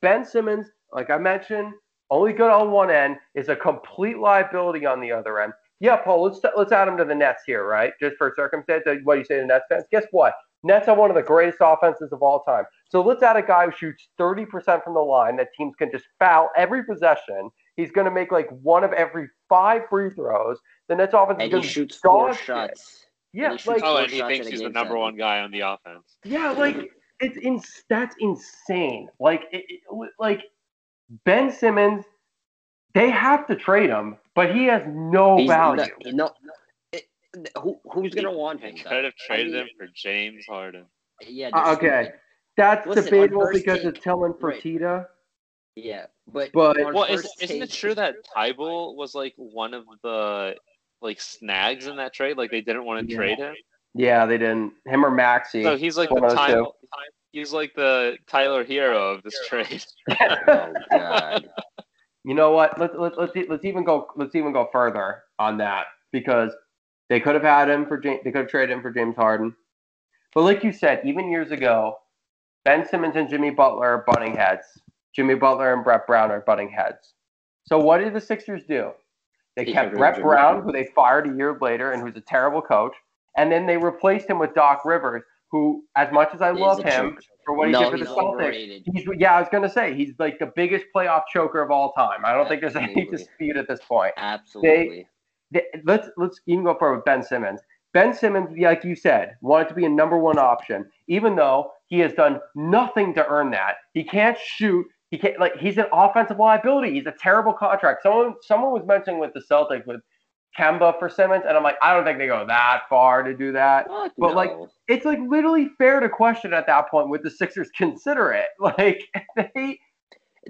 ben simmons like i mentioned only good on one end is a complete liability on the other end yeah paul let's let's add him to the nets here right just for circumstance uh, what do you say to the nets fans guess what Nets have one of the greatest offenses of all time. So let's add a guy who shoots 30% from the line that teams can just foul every possession. He's going to make like one of every five free throws. The Nets offense is and going he to shoots four shit. shots. Yeah, he like oh, and he thinks he's the number seven. one guy on the offense. yeah, like it's in that's insane. Like it, it- like Ben Simmons, they have to trade him but he has no He's value. No, no, it- who, who's gonna want him? They could have I traded mean, him for James Harden. Yeah. Uh, okay. That's Listen, debatable because take- it's Tilman right. Fertitta. Yeah, but But- Well, is, first isn't it true that Thybulle was like one of the like snags in that trade? Like they didn't want to Yeah. trade him. Yeah, they didn't. Him or Maxey. So he's like the of those Tyler, he's like the Tyler Herro of this trade. Oh God. You know what? Let's let's let's, let's even go let's even go further on that because they could have had him for James, they could have traded him for James Harden. But like you said, even years ago, Ben Simmons and Jimmy Butler are butting heads. Jimmy Butler and Brett Brown are butting heads. So what did the Sixers do? They kept got rid of Brett Jimmy Brown, who they fired a year later and who's a terrible coach, and then they replaced him with Doc Rivers, who, as much as I He's love him. For what he no, did for the Celtics. He's yeah, I was gonna say he's like the biggest playoff choker of all time. I don't think there's any dispute at this point. Absolutely. Th- Let's let's even go further with Ben Simmons. Ben Simmons, like you said, wanted to be a number one option, even though he has done nothing to earn that. He can't shoot. He can't like he's an offensive liability. He's a terrible contract. Someone someone was mentioning with the Celtics with Kemba for Simmons, and I'm like, I don't think they go that far to do that. Fuck But, like. It's like literally fair to question at that point would the Sixers consider it. Like they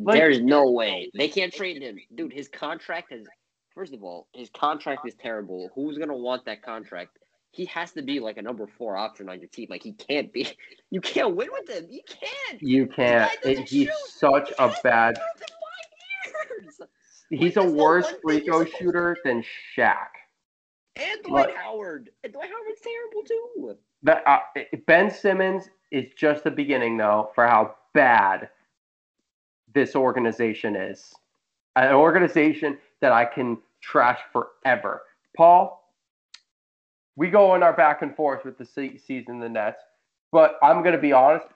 like- There's no way they can't trade him, dude. His contract is. First of all, his contract is terrible. Who's gonna want that contract? He has to be like a number four option on your team. Like he can't be. You can't win with him. You can't. you can't. It, he's shoot. such He a bad. He's a worse free throw shooter than Shaq. And Dwight Like- Howard. And Dwight Howard's terrible too. That uh, Ben Simmons is just the beginning, though, for how bad this organization is. An organization that I can trash forever. Paul, we go in our back and forth with the se- season the Nets, but I'm going to be honest.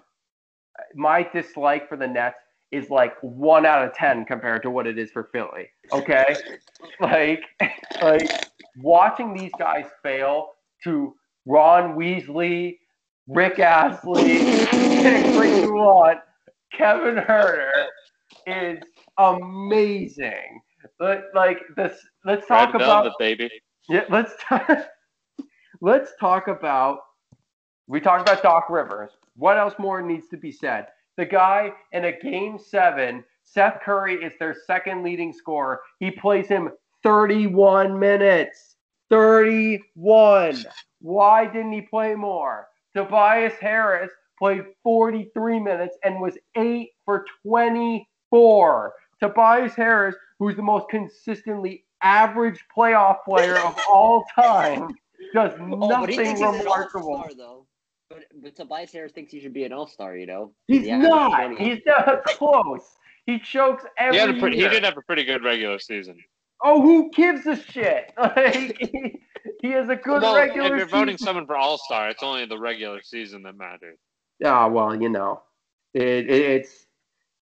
My dislike for the Nets is like one out of ten compared to what it is for Philly. Okay, like, like watching these guys fail to Ron Weasley, Rick Astley, pick what you want, Kevin Huerter is amazing. But like this, let's talk Red about Velvet, baby. yeah. Let's talk, let's talk about. We talked about Doc Rivers. What else more needs to be said? The guy in a game seven, Seth Curry is their second leading scorer. He plays him 31 minutes. 31. Why didn't he play more? Tobias Harris played 43 minutes and was 8 for 24. Tobias Harris, who's the most consistently average playoff player of all time, does Oh, nothing remarkable. All-star though. But, but Tobias Harris thinks he should be an all-star. You know. He's Yeah, not. He's not close. He chokes every He had a pretty, he did have a pretty good regular season. Oh, who gives a shit? Like, he, he has a good well, if you're voting season. someone for All Star, it's only the regular season that matters. Ah, well, you know, it, it, it's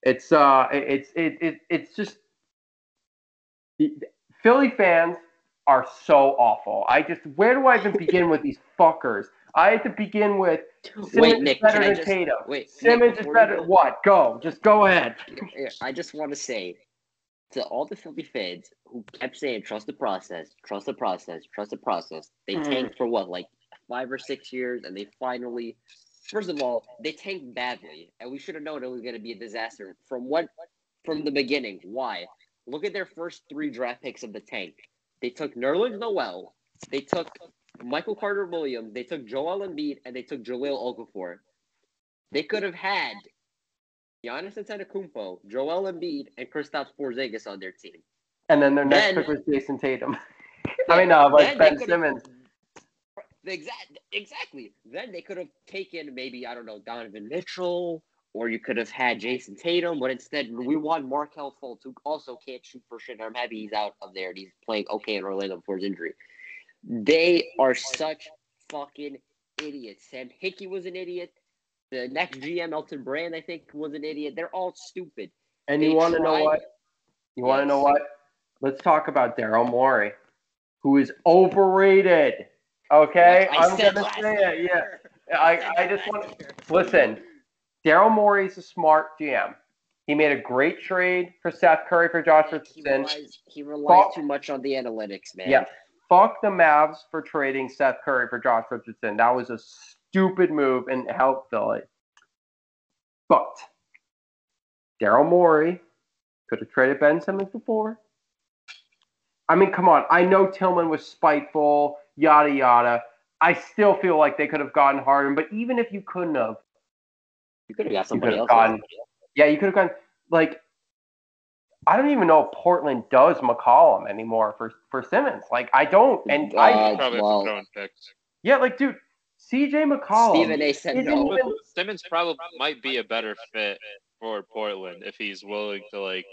it's uh it's it, it it's just Philly fans are so awful. I just where do I even begin with these fuckers? I have to begin with Simmons Wait, Nick. is better than just Tatum. wait? Simmons Nick, is better. go- What? Go. Just go ahead. I just want to say to all the Philly fans who kept saying trust the process, trust the process, trust the process. They Mhm. tanked for what, like five or six years, and they finally. First of all, they tanked badly, and we should have known it was going to be a disaster from what from the beginning. Why? Look at their first three draft picks of the tank. They took Nerlens Noel, they took Michael Carter Williams, they took Joel Embiid, and they took Jahlil Okafor. They could have had Giannis Antetokounmpo, Joel Embiid, and Kristaps Porzingis on their team. And then their next Then- pick was Jayson Tatum. I mean, no, but Then Ben Simmons. Exact, exactly. Then they could have taken maybe I don't know Donovan Mitchell, or you could have had Jayson Tatum, but instead we want Markelle Fultz, who also can't shoot for shit. I'm happy he's out of there and he's playing okay in Orlando before his injury. They are such fucking idiots. Sam Hinkie was an idiot. The next mm-hmm. GM, Elton Brand, I think, was an idiot. They're all stupid. And They you want to know what? You want to know what? Let's talk about Daryl Morey, who is overrated. Okay, I I'm gonna say it. Yeah. I, I just want to listen. Daryl Morey is a smart GM. He made a great trade for Seth Curry for Josh He Richardson. relies, he relies too much on the analytics, man. Yeah. Fuck the Mavs for trading Seth Curry for Josh Richardson. That was a stupid move and helped Philly. But Daryl Morey could have traded Ben Simmons before. I mean, come on. I know Tilman was spiteful, yada yada. I still feel like they could have gotten Harden, but even if you couldn't have, You could have got somebody else. gotten- yeah, you could have gone like I don't even know if Portland does McCollum anymore for for Simmons. Like I don't, and I Uh, Probably well- for throwing picks. yeah, like dude, CJ McCollum. Stephen A. said no. even- Simmons probably might be a better fit for Portland if he's willing to like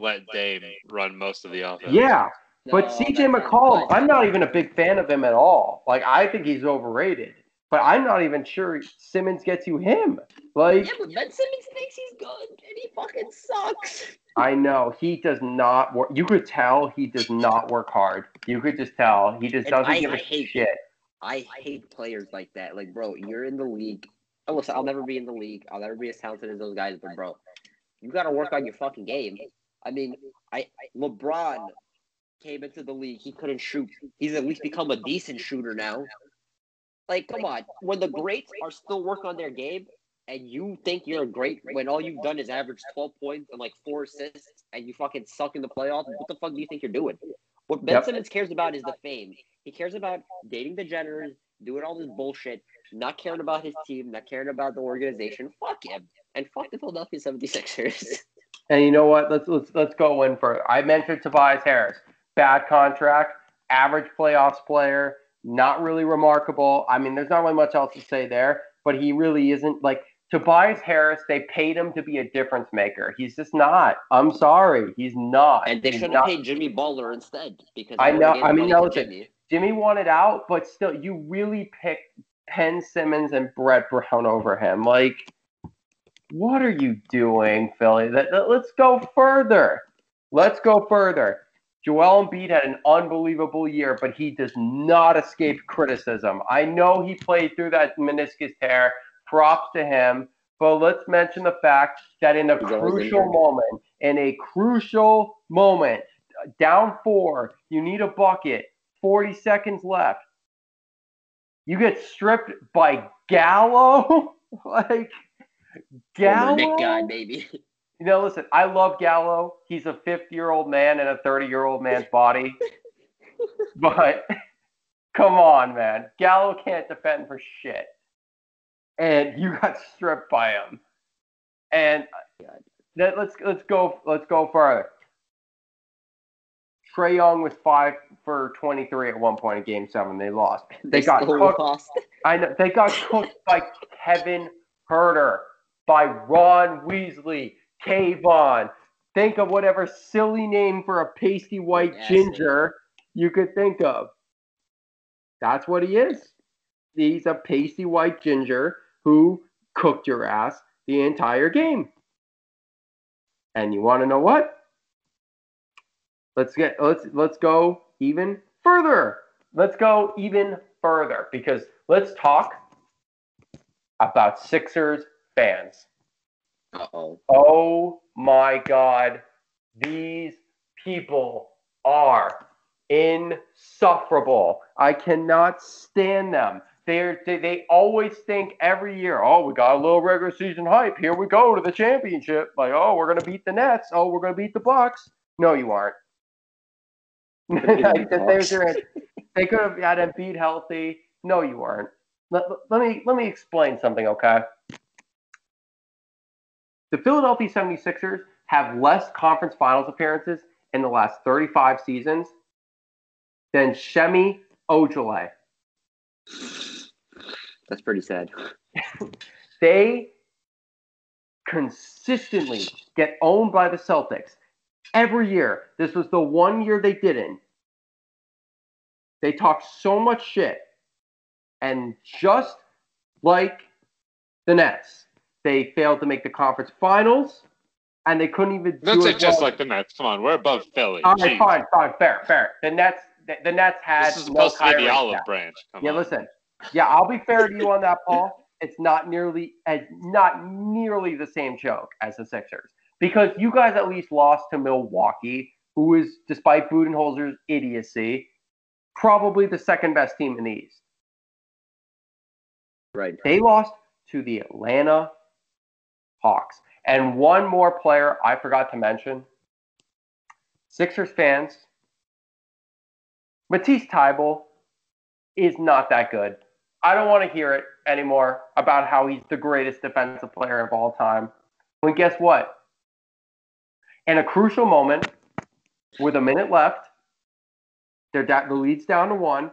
let Dame run most of the offense. Yeah, but No, CJ that- that- McCollum, I'm not even a big fan of him at all. Like I think he's overrated, but I'm not even sure Simmons gets you him. Like Yeah, but Ben Simmons thinks he's good, and he fucking sucks. I know he does not work. You could tell he does not work hard. You could just tell he just And doesn't I- give a I hate- shit. I hate players like that. Like, bro, you're in the league. Oh, listen, I'll never be in the league. I'll never be as talented as those guys, but bro, you got to work on your fucking game. I mean, I, I LeBron came into the league. He couldn't shoot. He's at least become a decent shooter now. Like, come on. When the greats are still working on their game, and you think you're great when all you've done is average 12 points and like four assists, and you fucking suck in the playoffs, what the fuck do you think you're doing? What Ben Yep. Simmons cares about is the fame. He cares about dating the Jenners, doing all this bullshit, not caring about his team, not caring about the organization. Fuck him. And fuck the Philadelphia 76ers. And you know what? Let's let's let's go in for. I mentioned Tobias Harris. Bad contract, average playoffs player, not really remarkable. I mean, there's not really much else to say there, but he really isn't like Tobias Harris. They paid him to be a difference maker. He's just not. I'm sorry, he's not. and they should have paid Jimmy Butler instead because I know- I mean, no, listen, Jimmy. Jimmy wanted out, but still, you really picked Ben Simmons and Brett Brown over him. Like, what are you doing, Philly? That, that- let's go further. Let's go further. Joel Embiid had an unbelievable year, but he does not escape criticism. I know he played through that meniscus tear. Props to him. But let's mention the fact that in a crucial moment, in a crucial moment, down four, you need a bucket, 40 seconds left. You get stripped by Gallo? like, Gallo? Nick guy, maybe. You know, listen, I love Gallo. He's a 50 year old man in a 30 year old man's body. but come on, man. Gallo can't defend for shit. And you got stripped by him. And that, let's let's go let's go further. Trae Young was five for 23 at one point in Game Seven. They lost. They got cooked. lost. I know they got cooked by Kevin Huerter, by Ron Weasley, Kayvon. Think of whatever silly name for a pasty white Yes. ginger you could think of. That's what he is. He's a pasty white ginger who cooked your ass the entire game. And you want to know what? Let's get let's let's go even further. Let's go even further because let's talk about Sixers fans. Uh oh. Oh my God, these people are insufferable. I cannot stand them. They're, they they always think every year, oh, we got a little regular season hype. Here we go to the championship. Like, oh, we're gonna beat the Nets. Oh, we're gonna beat the Bucks. No, you aren't. Like, there's your- they could have had Embiid healthy. No, you aren't. Let, let me let me explain something, okay? The Philadelphia 76ers have less conference finals appearances in the last 35 seasons than Semi Ojeleye. That's pretty sad. They consistently get owned by the Celtics every year. This was the one year they didn't. They talked so much shit. And just like the Nets, they failed to make the conference finals and they couldn't even That's do it, it just well. like the Nets. Come on, we're above Philly. All right, Jeez. fine, fine, fair, fair. The Nets, the, the Nets had This is no supposed to be the olive stat. branch. Come Yeah, on. listen. Yeah, I'll be fair to you on that, Paul. It's not nearly as not nearly the same joke as the Sixers. because you guys at least lost to Milwaukee, who is, despite Budenholzer's idiocy, probably the second best team in the East. Right. They lost to the Atlanta Hawks. And one more player I forgot to mention Sixers fans, Matisse Thybulle is not that good. I don't want to hear it anymore about how he's the greatest defensive player of all time. When guess what? In a crucial moment, with a minute left, they're da- the lead's down to one.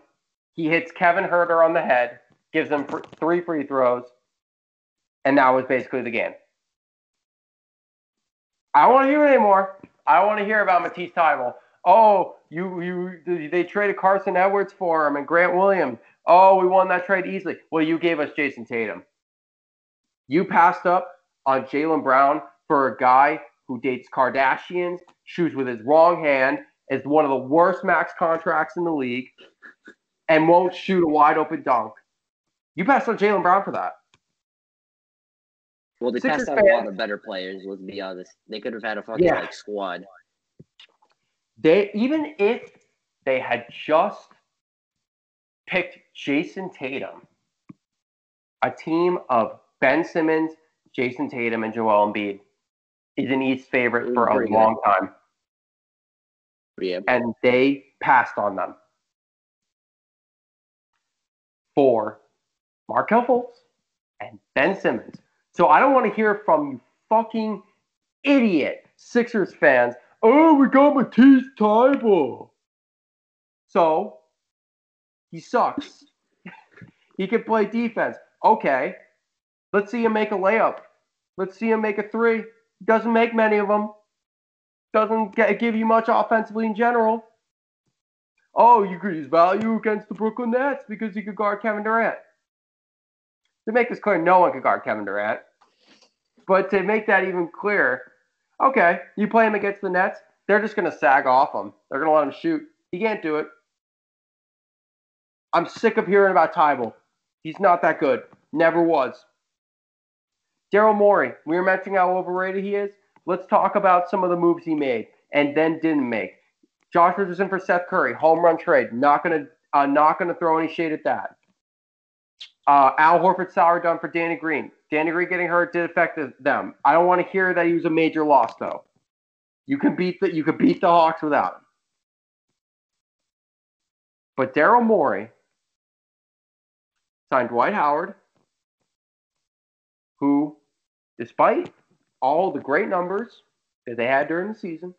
He hits Kevin Huerter on the head, gives them fr- three free throws, and that was basically the game. I don't want to hear it anymore. I want to hear about Matisse Thybulle. Oh, you you they traded Carsen Edwards for him and Grant Williams. Oh, we won that trade easily. Well, you gave us Jayson Tatum. You passed up on Jaylen Brown for a guy who dates Kardashians, shoots with his wrong hand, is one of the worst max contracts in the league, and won't shoot a wide open dunk. You passed on Jaylen Brown for that. Well, they Sixers passed on a lot of better players. Let's be honest. They could have had a fucking Yeah. like squad. They even if they had just picked Jayson Tatum, a team of Ben Simmons, Jayson Tatum, and Joel Embiid is an East favorite for a good. long time, Yeah. and they passed on them for Markelle Fultz and Ben Simmons. So I don't want to hear from you fucking idiot Sixers fans. Oh, we got Matisse Thybulle. So he sucks. he can play defense. Okay, let's see him make a layup. Let's see him make a three. Doesn't make many of them. Doesn't get, give you much offensively in general. Oh, you could use value against the Brooklyn Nets because he could guard Kevin Durant. To make this clear, no one could guard Kevin Durant. But to make that even clearer, okay, you play him against the Nets, they're just going to sag off him. They're going to let him shoot. He can't do it. I'm sick of hearing about Thybulle. He's not that good. Never was. Daryl Morey, we were mentioning how overrated he is. Let's talk about some of the moves he made and then didn't make. Josh Richardson for Seth Curry, home run trade. Not gonna, uh, not gonna throw any shade at that. Uh, Al Horford sour done for Danny Green. Danny Green getting hurt did affect them. I don't want to hear that he was a major loss though. You can beat the you can beat the Hawks without him. But Daryl Morey signed Dwight Howard, who, despite all the great numbers that they had during the season,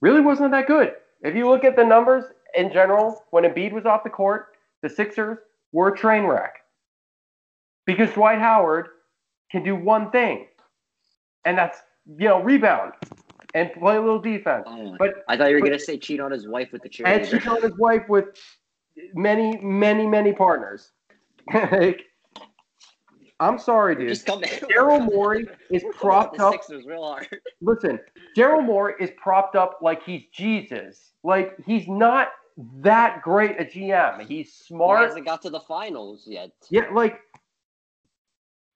really wasn't that good. If you look at the numbers in general, when Embiid was off the court, the Sixers were a train wreck. Because Dwight Howard can do one thing, and that's, you know, rebound and play a little defense. Oh But I thought you were but- gonna say cheat on his wife with the chair and she's on his wife with many, many, many partners. Like, I'm sorry, dude. Just come Daryl Morey is propped up. Sixers real hard. Listen, Daryl Morey is propped up like he's Jesus. Like he's not that great a GM. He's smart. He smart. hasn't got to the finals yet. Yeah, like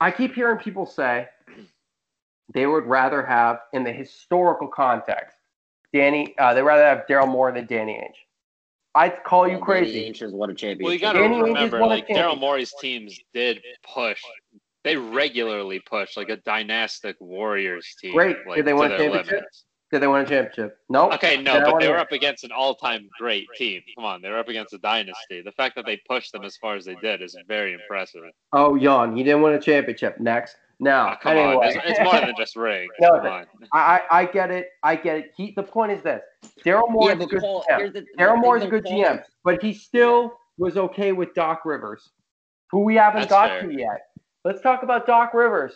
I keep hearing people say they would rather have, in the historical context, Danny. Uh, they'd rather have Daryl Morey than Danny Ainge. I'd call you crazy. Danny crazy. Ainge has won a championship. Well, you got to Danny Ainge has remember, like. Daryl Morey's teams did push. They regularly push like a dynastic Warriors team. Great. Like, Did they to win a championship? limits. Did they win a championship? No. Okay, no, Then but they were hear. up against an all-time great team. Come on, they were up against a dynasty. The fact that they pushed them as far as they did is very impressive. Oh, yawn. He didn't win a championship. Next. Now, Oh, come anyway. on, it's, it's more than just rings. No, come on. I, I I get it. I get it. He, the point is this: Daryl Morey yeah, is a good Paul, GM. the, the Daryl thing Moore is a good Paul, GM, but he still was okay with Doc Rivers, who we haven't That's got fair. to yet. Let's talk about Doc Rivers.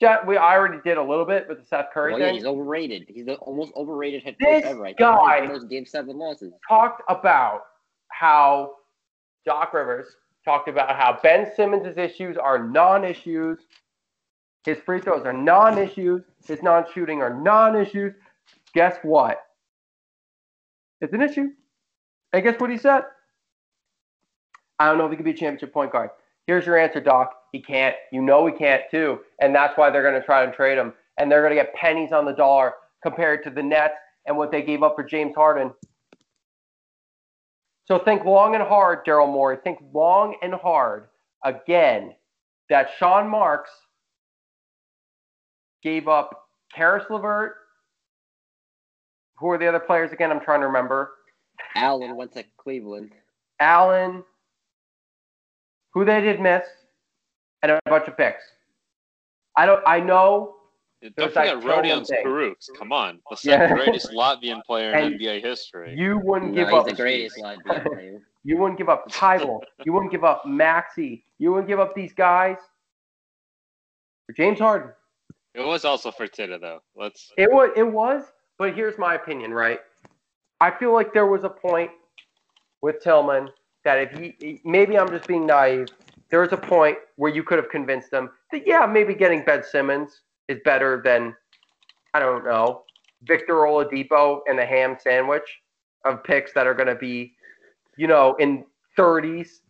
Ja- We I already did a little bit with the Seth Curry Well, yeah, thing. he's overrated. He's the almost overrated head This coach ever. I guy- those game seven losses. talked about how Doc Rivers talked about how Ben Simmons' issues are non-issues. His free throws are non-issues. His non-shooting are non-issues. Guess what? It's an issue. And guess what he said? I don't know if he could be a championship point guard. Here's your answer, Doc. He can't. You know he can't too, and that's why they're going to try and trade him, and they're going to get pennies on the dollar compared to the Nets and what they gave up for James Harden. So think long and hard, Daryl Morey. Think long and hard again that Sean Marks gave up Caris LeVert. Who are the other players again? I'm trying to remember. Allen went to Cleveland. Allen, who they did miss, and a bunch of picks. I don't. I know. Don't There's forget that Tillman Rodion thing. Come on, the Yeah. second greatest Latvian player in And NBA history. You wouldn't No, give he's up. the greatest Latvian player. You wouldn't give up Title. you wouldn't give up Maxey. You wouldn't give up these guys for James Harden. It was also for Titta though. Let's. It was. It was. But here's my opinion, right? I feel like there was a point with Tilman that if he, maybe I'm just being naive. There was a point where you could have convinced them that yeah, maybe getting Ben Simmons is better than I don't know Victor Oladipo and the ham sandwich of picks that are going to be, you know, in 30s.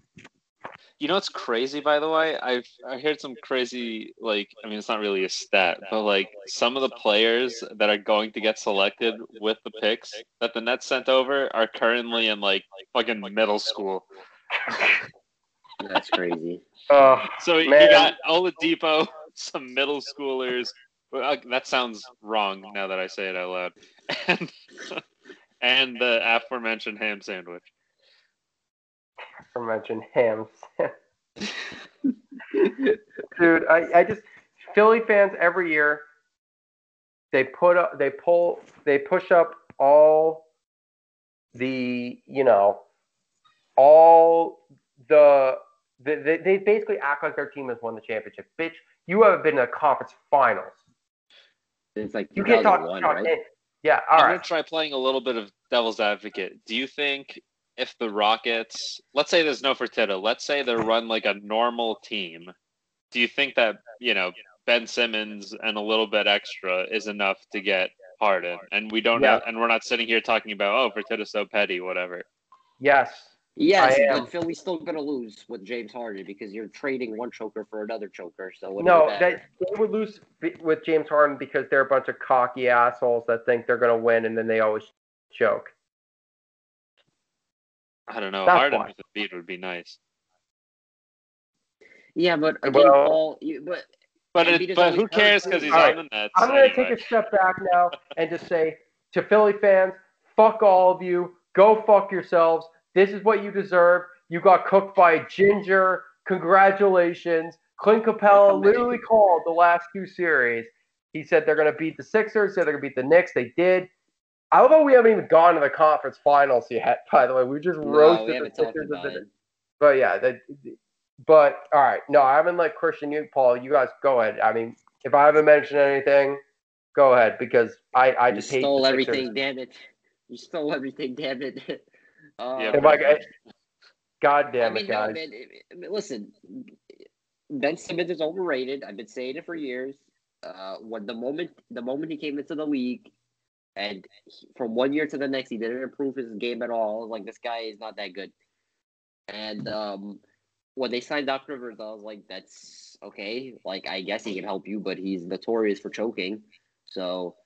You know what's crazy, by the way? I've I heard some crazy like I mean it's not really a stat, but like some of the players that are going to get selected with the picks that the Nets sent over are currently in like fucking middle school. That's crazy. Uh, So you Man. got Oladipo, some middle schoolers. Uh, that sounds wrong now that I say it out loud. And and the aforementioned ham sandwich. I mention hams. Dude, I, I just Philly fans every year they put up they pull they push up all the you know all the they, they, they basically act like their team has won the championship. Bitch, you haven't been in a conference finals. It's like You can't talk, 2001, talk right? Yeah, all I'm right. gonna try playing a little bit of devil's advocate. Do you think if the Rockets, let's say there's no Fertitta, let's say they run like a normal team, do you think that you know Ben Simmons and a little bit extra is enough to get Harden? And we don't Yeah. have, and we're not sitting here talking about oh Fertitta's so petty, whatever. Yes. Yes, I am. but Philly's still gonna lose with James Harden because you're trading one choker for another choker. So No, it that they would lose with James Harden because they're a bunch of cocky assholes that think they're going to win and then they always choke. I don't know. That's Harden why. with the beat would be nice, yeah, but again, Well- Paul, you, but but Embiid it, is but who cares because he's All right. on the Nets. I'm going to anyway. take a step back now and just say to Philly fans, fuck all of you. Go fuck yourselves. This is what you deserve. You got cooked by a ginger. Congratulations. Clint Capela literally called the last two series. He said they're going to beat the Sixers, said they're going to beat the Knicks. They did. I love how we haven't even gone to the conference finals yet, by the way. We just no, roasted we the haven't talked Sixers. about the- it. But yeah, that, but all right. No, I haven't let Christian you, Paul. You guys go ahead. I mean, if I haven't mentioned anything, go ahead because I, I You just hate stole the everything, damn it! You stole everything, damn it! Uh, Yeah, If I, pretty much. God I damn mean, it, no, guys. man. it- it- Listen, Ben Simmons is overrated. I've been saying it for years. Uh, when the moment the moment he came into the league, and he- from one year to the next, he didn't improve his game at all. Like, this guy is not that good. And um, when they signed Doc Rivers, I was like, that's okay. Like, I guess he can help you, but he's notorious for choking. So,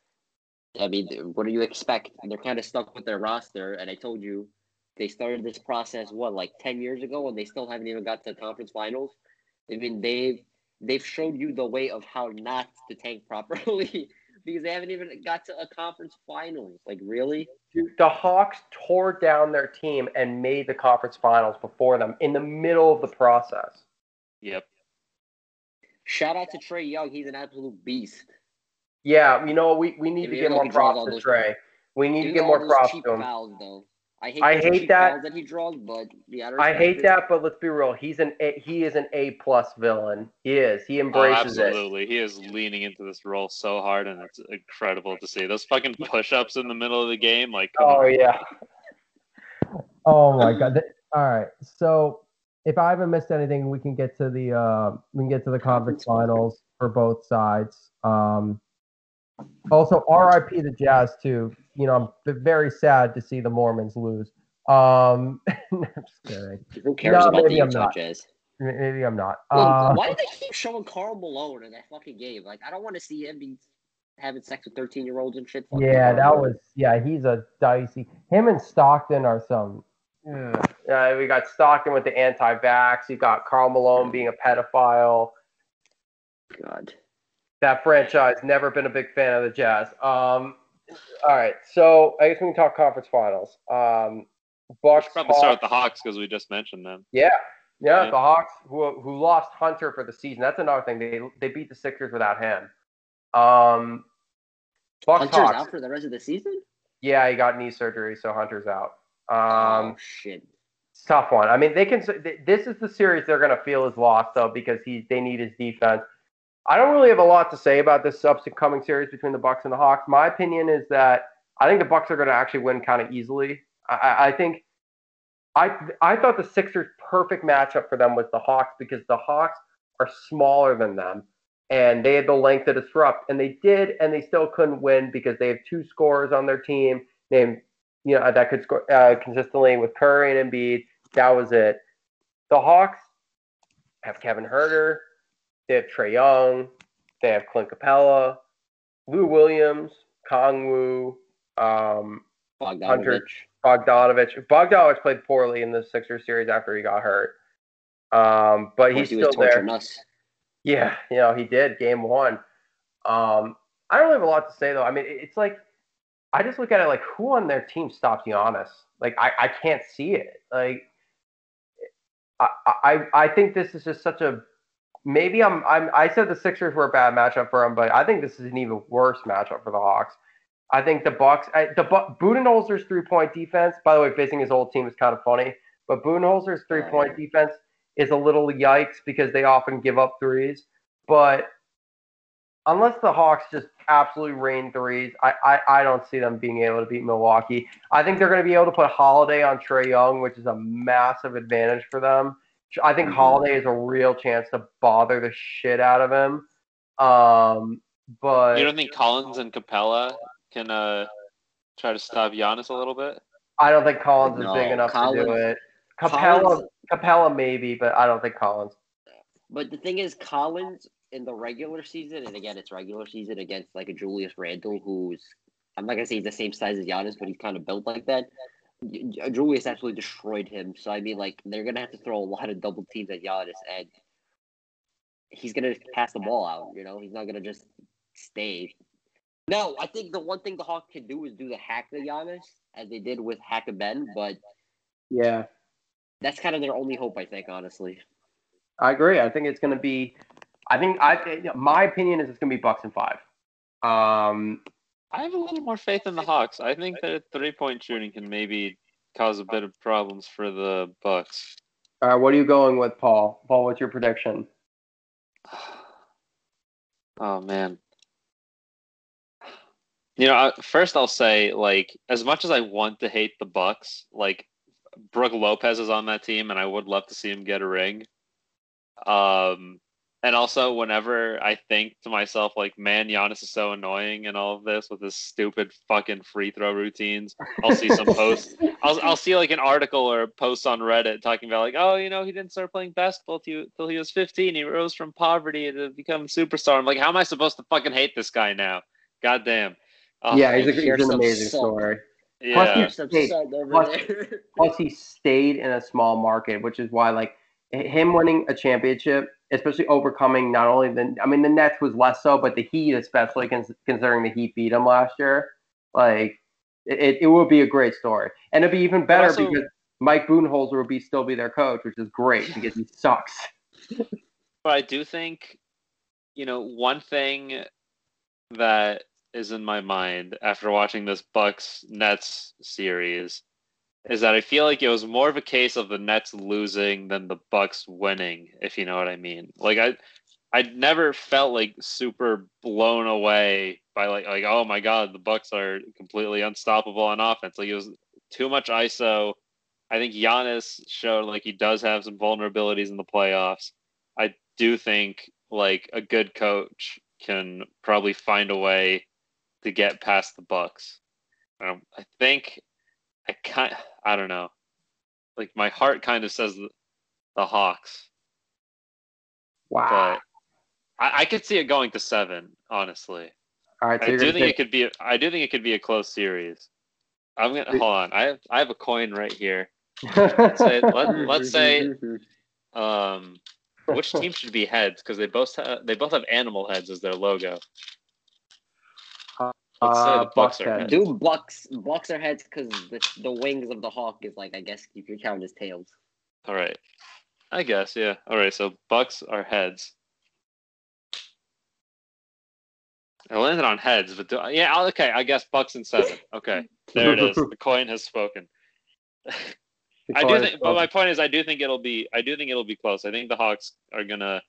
I mean, what do you expect? They're kind of stuck with their roster, and I told you they started this process what like 10 years ago and they still haven't even got to the conference finals i mean they've they've showed you the way of how not to tank properly because they haven't even got to a conference finals like really Dude, the Hawks tore down their team and made the conference finals before them in the middle of the process. Yep. shout out to trae young he's an absolute beast Yeah, you know we, we need If to get more props all to those- Trae. We need to get more props to him. fouls, though i hate, I those hate that. that he draws but yeah I hate that, but let's be real. He's an a, he is an A plus villain. He is. He Oh, embraces it. absolutely. He is leaning into this role so hard, and it's incredible to see. Those fucking push ups in the middle of the game, like, Oh on. yeah. Oh my god. All right. So if I haven't missed anything, we can get to the uh, we can get to the conference finals for both sides. Um, also, RIP the Jazz too. You know, I'm very sad to see the Mormons lose. Um, I'm just kidding. who cares No, about the utah not. jazz Maybe I'm not. Look, Uh, why do they keep showing Karl Malone in that fucking game? Like, I don't want to see him be having sex with thirteen year olds and shit. Yeah, Karl that Malone. was yeah. He's a dicey. Him and Stockton are some. ugh. Yeah, we got Stockton with the anti-vax. You got Karl Malone being a pedophile. God. That franchise never been a big fan of the Jazz. Um, all right, so I guess we can talk conference finals. Um, We Bucks. should probably start with the Hawks because we just mentioned them. Yeah, yeah, Yeah. the Hawks who who lost Hunter for the season. That's another thing. They they beat the Sixers without him. Um, Bucks Hunter's Hawks. out for the rest of the season. Yeah, he got knee surgery, so Hunter's out. Um, oh shit. it's tough one. I mean, they can. This is the series they're going to feel is lost though because he they need his defense. I don't really have a lot to say about this upcoming series between the Bucks and the Hawks. My opinion is that I think the Bucks are going to actually win kind of easily. I- I, think. I I thought the Sixers' perfect matchup for them was the Hawks because the Hawks are smaller than them and they had the length to disrupt, and they did, and they still couldn't win because they have two scorers on their team named you know that could score uh, consistently with Curry and Embiid. That was it. The Hawks have Kevin Huerter, they have Trae Young, they have Clint Capela, Lou Williams, Kongwu, um, Bogdanovich. Bogdanovich. Bogdanovich played poorly in the Sixers series after he got hurt, um, but he's he was still there. us. Yeah, you know, he did game one. Um, I don't really have a lot to say though. I mean, it's like I just look at it like who on their team stops Giannis? Like I, I can't see it. Like I, I I think this is just such a maybe I'm I'm I said the Sixers were a bad matchup for him, but I think this is an even worse matchup for the Hawks. I think the Bucks, I, the Bu- Budenholzer's three point defense. By the way, facing his old team is kind of funny, but Budenholzer's three point defense is a little yikes because they often give up threes. But unless the Hawks just absolutely rain threes, I, I, I don't see them being able to beat Milwaukee. I think they're going to be able to put Holiday on Trae Young, which is a massive advantage for them. I think Mhm. Holiday is a real chance to bother the shit out of him. Um, but You don't think Collins and Capela can uh try to stop Giannis a little bit? I don't think Collins is big enough to do it. Capela, Collins- Capela maybe, but I don't think Collins. But the thing is, Collins in the regular season, and again, it's regular season against like a Julius Randle, who's I'm not gonna say he's the same size as Giannis, but he's kind of built like that. Julius absolutely destroyed him. So I mean, like they're gonna have to throw a lot of double teams at Giannis, and he's gonna pass the ball out. You know, he's not gonna just stay. No, I think the one thing the Hawks can do is do the hack to Giannis, as they did with Hack and Ben, but Yeah, that's kind of their only hope, I think, honestly. I agree. I think it's to be. I think I. My opinion is it's to be Bucks and five. Um, I have a little more faith in the Hawks. I think that three point shooting can maybe cause a bit of problems for the Bucks. all right, what are you going with, Paul? Paul, what's your prediction? Oh man. You know, first I'll say like as much as I want to hate the Bucks, like Brook Lopez is on that team and I would love to see him get a ring. Um and also whenever I think to myself like man Giannis is so annoying and all of this with his stupid fucking free throw routines, I'll see some posts I'll I'll see like an article or a post on Reddit talking about like, oh, you know, he didn't start playing basketball till, till he was 15. He rose from poverty to become a superstar. I'm like, how am I supposed to fucking hate this guy now? God damn. Oh, yeah, he's, a, he's an amazing salt. story. yeah. Plus There's some Hey, sun over plus- there. Plus, he stayed in a small market, which is why, like, him winning a championship, especially overcoming not only the, I mean, the Nets was less so, but the Heat, especially cons- considering the Heat beat him last year, like, it, it would be a great story, and it'd be even better also- because Mike Budenholzer would be still be their coach, which is great because he sucks. But I do think, you know, one thing that is in my mind after watching this Bucks Nets series is that I feel like it was more of a case of the Nets losing than the Bucks winning, if you know what I mean. Like I I never felt like super blown away by like like oh my god, the Bucks are completely unstoppable on offense. Like it was too much ISO. I think Giannis showed like he does have some vulnerabilities in the playoffs. I do think like a good coach can probably find a way to get past the Bucks. Um, I think I kind I don't know. Like my heart kind of says the, the Hawks, Wow. but I, I could see it going to seven. Honestly, All right. So I do think it could be. I do think it could be a close series. I'm gonna hold on. I have I have a coin right here. say- let- let's say- Um, which team should be heads? Because they both have they both have animal heads as their logo. Let's say uh, the Bucks are heads. Do Bucks Bucks are heads because the the wings of the hawk is like I guess if you count as tails. All right, I guess yeah. All right, so Bucks are heads. I landed on heads, but do, yeah, okay. I guess Bucks and seven. Okay, there it is. The coin has spoken. I do think, but my point is, I do think it'll be. I do think it'll be close. I think the Hawks are gonna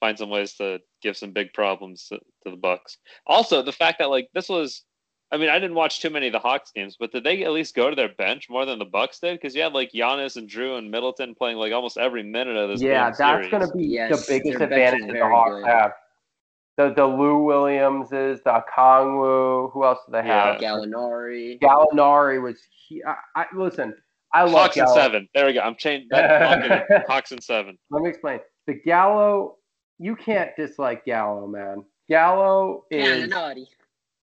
find some ways to give some big problems to, to the Bucks. Also, the fact that like this was, I mean, I didn't watch too many of the Hawks games, but did they at least go to their bench more than the Bucks did? Because you had like Giannis and Drew and Middleton playing like almost every minute of this. Yeah, that's going to be Yes, the biggest advantage is that the Hawks good. have. The the Lou Williamses, the Okongwu, who else do they have? Yeah. Gallinari. Gallinari was. He, I, I listen. I love Hawks and seven. There we go. I'm changing. That, Hawks and seven. Let me explain. The Gallo, you can't dislike Gallo, man. Gallo is Gallinari.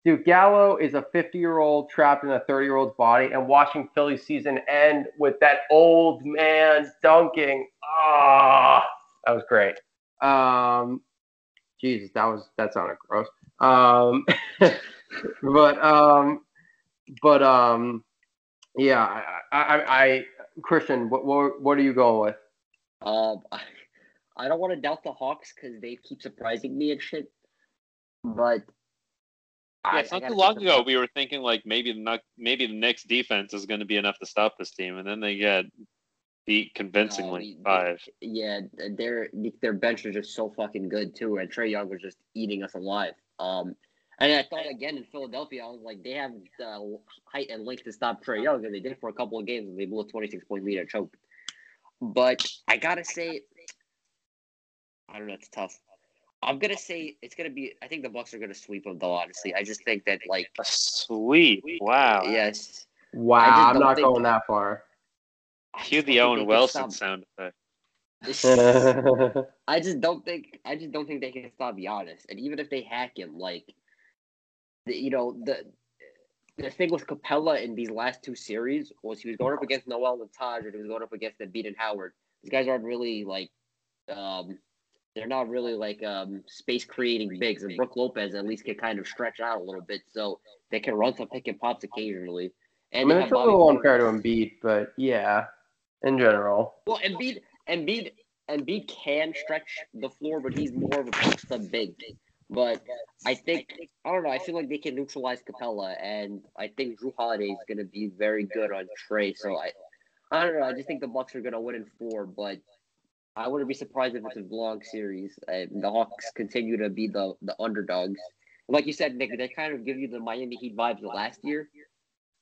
dude. Gallo is a 50 year old trapped in a 30 year old's body, and watching Philly season end with that old man dunking. Ah, that was great. Um, Jesus, that was that sounded gross. Um, but um, but um, yeah, I, I, I, I Kristian, what, what what are you going with? Um, I, I don't want to doubt the Hawks because they keep surprising me and shit. But Yeah, it's not too long ago we were thinking like maybe the Knuck- maybe the Knicks defense is going to be enough to stop this team, and then they get beat convincingly five. Yeah, their their bench was just so fucking good too, and Trae Young was just eating us alive. Um, and I thought again in Philadelphia, I was like, they have the height and length to stop Trae Young, and they did for a couple of games, and they blew a twenty six point lead and choked. But I gotta say, I don't know, it's tough. I'm gonna say it's gonna be. I think the Bucks are gonna sweep them though. Honestly, I just think that like Sweet, wow. yes, Wow, I just I'm don't think- going that far. I just Cue the think Owen Wilson sound effect. I just don't think I just don't think they can stop Giannis. And even if they hack him, like the, you know, the the thing with Capela in these last two series was he was going up against Noel and Taj and he was going up against Embiid and Howard. These guys aren't really like um they're not really like um space creating bigs and Brook Lopez at least can kind of stretch out a little bit so they can run some pick and pops occasionally. I And mean, it's a little unfair to. Embiid, but yeah, in general. Well, Embiid, Embiid, Embiid can stretch the floor, but he's more of a post up big. But I think I don't know. I feel like they can neutralize Capela, and I think Drew Holiday is going to be very good on Trae. So I, I don't know. I just think the Bucks are going to win in four, but I wouldn't be surprised if it's a vlog series. And the Hawks continue to be the the underdogs. Like you said, Nick, they kind of give you the Miami Heat vibes of last year.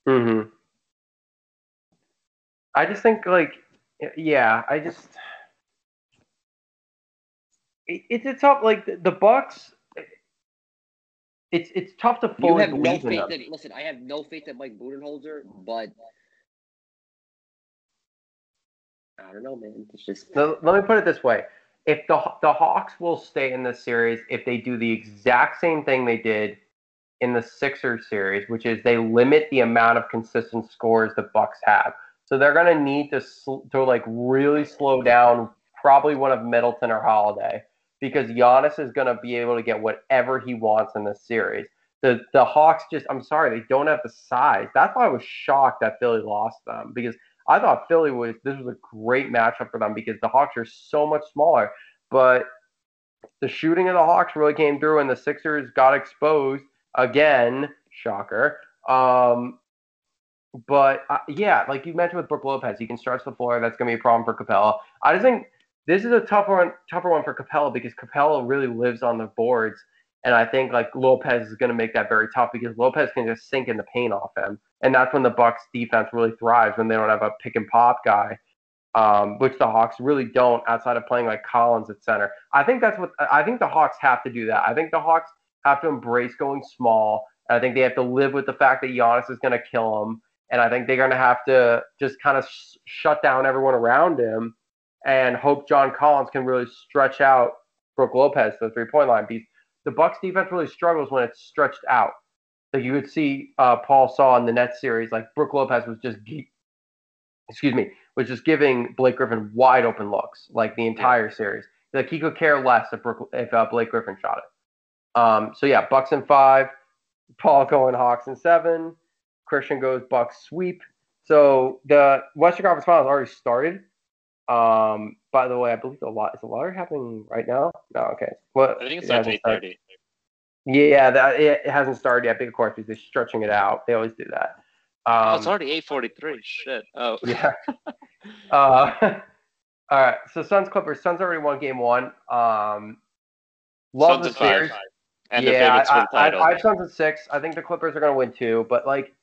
hmm I just think like, yeah, I just it, it's a tough like the, the Bucks. It's it's tough to You fully have no faith in listen. I have no faith that Mike Budenholzer, but I don't know, man. It's just So let me put it this way: if the the Hawks will stay in this series, if they do the exact same thing they did in the Sixers series, which is they limit the amount of consistent scores the Bucks have, so they're going to need to sl- to like really slow down probably one of Middleton or Holiday because Giannis is going to be able to get whatever he wants in this series. The the Hawks just I'm sorry they don't have the size. That's why I was shocked that Philly lost them because I thought Philly was this was a great matchup for them because the Hawks are so much smaller. But the shooting of the Hawks really came through, and the Sixers got exposed again. Shocker. Um, but uh, yeah, like you mentioned with Brook Lopez, he can stretch the floor. That's going to be a problem for Capela. I just think this is a tougher one, tougher one for Capela because Capela really lives on the boards, and I think like Lopez is going to make that very tough because Lopez can just sink in the paint off him, and that's when the Bucks defense really thrives when they don't have a pick and pop guy, um, which the Hawks really don't outside of playing like Collins at center. I think that's what I think the Hawks have to do that. I think the Hawks have to embrace going small. And I think they have to live with the fact that Giannis is going to kill them, and I think they're going to have to just kind of sh- shut down everyone around him and hope John Collins can really stretch out Brook Lopez to the three point line. The Bucks defense really struggles when it's stretched out. Like you would see uh, Paul saw in the Nets series, like Brook Lopez was just, excuse me, was just giving Blake Griffin wide open looks like the entire series. Like he could care less if, Brook, if uh, Blake Griffin shot it. Um, so yeah, Bucks in five, Paul going Hawks in seven, Kristian goes Bucks sweep. So the Western Conference Finals already started. Um, by the way, I believe a lot is the lottery happening right now. No, okay. Well, I think it's at eight thirty. Yeah, that it hasn't started yet. Big of course, because they're stretching it out. They always do that. Um, oh, it's um, already eight forty-three. Shit. Oh. Yeah. uh, all right. So Suns Clippers. Suns already won game one. Um, love Suns the series. Five. And yeah, I, I, I, I have Suns at six. I think the Clippers are going to win two, but like.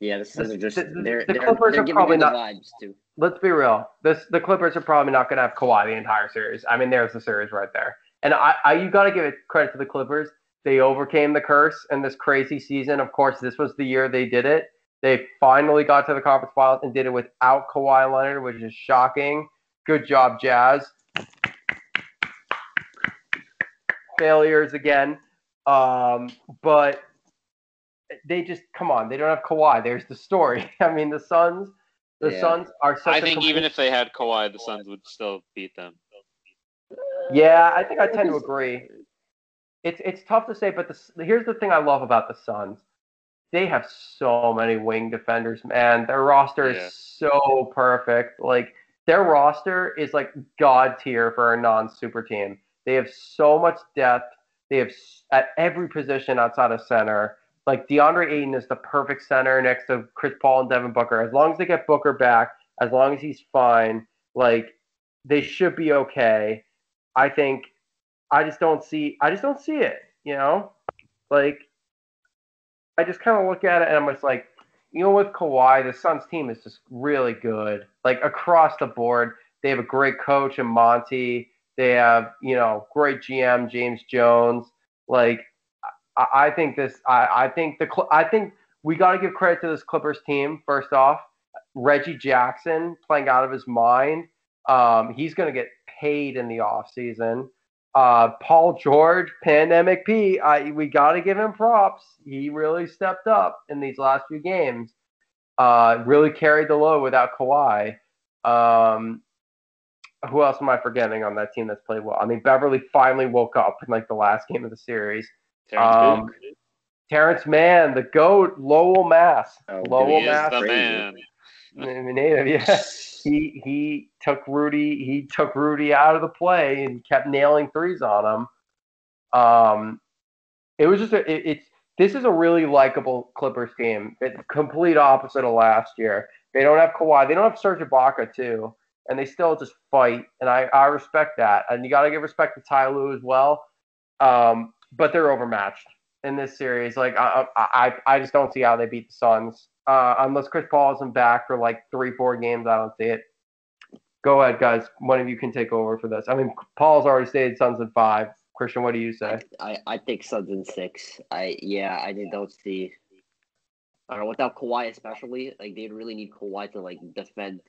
Yeah, the Suns are just. The, the, the Clippers they're, they're are probably not. Vibes too. Let's be real. This the Clippers are probably not going to have Kawhi the entire series. I mean, there's the series right there. And I, I you got to give it credit to the Clippers. They overcame the curse in this crazy season. Of course, this was the year they did it. They finally got to the conference finals and did it without Kawhi Leonard, which is shocking. Good job, Jazz. Failures again. Um, but they just come on. They don't have Kawhi. There's the story. I mean, the Suns. The yeah. Suns are. I think even if they had Kawhi, the Suns would still beat them. Yeah, I think I tend to agree. It's it's tough to say, but the, here's the thing I love about the Suns. They have so many wing defenders, man. Their roster is yeah. so perfect. Like their roster is like god tier for a non-super team. They have so much depth. They have at every position outside of center. Like DeAndre Ayton is the perfect center next to Chris Paul and Devin Booker. As long as they get Booker back, as long as he's fine, like they should be okay. I think I just don't see I just don't see it, you know? Like I just kind of look at it and I'm just like, you know, with Kawhi, the Suns team is just really good. Like across the board, they have a great coach in Monty. They have, you know, great GM James Jones. Like I, I think this I, I think the I think we got to give credit to this Clippers team first off. Reggie Jackson playing out of his mind. Um, he's going to get paid in the offseason. Uh, Paul George, Pandemic P, I, we got to give him props. He really stepped up in these last few games. Uh, really carried the load without Kawhi. Um, who else am I forgetting on that team that's played well? I mean, Beverley finally woke up in like the last game of the series. Terance, um, Terance Mann, the GOAT, Lowell Mass. Oh, Lowell Mass. the man. Native, yeah. He he took Rudy he took Rudy out of the play and kept nailing threes on him. Um, it was just a, it, it's this is a really likable Clippers team. It's complete opposite of last year. They don't have Kawhi. They don't have Serge Ibaka too, and they still just fight. And I I respect that. And you got to give respect to Ty Lue as well. Um, but they're overmatched in this series. Like I I I just don't see how they beat the Suns uh, unless Chris Paul isn't back for like three, four games. I don't see it. Go ahead, guys. One of you can take over for this. I mean, Paul's already stated Suns in five. Kristian, what do you say? I, I think Suns in six. I yeah, I don't see. I don't know without Kawhi especially. Like they'd really need Kawhi to like defend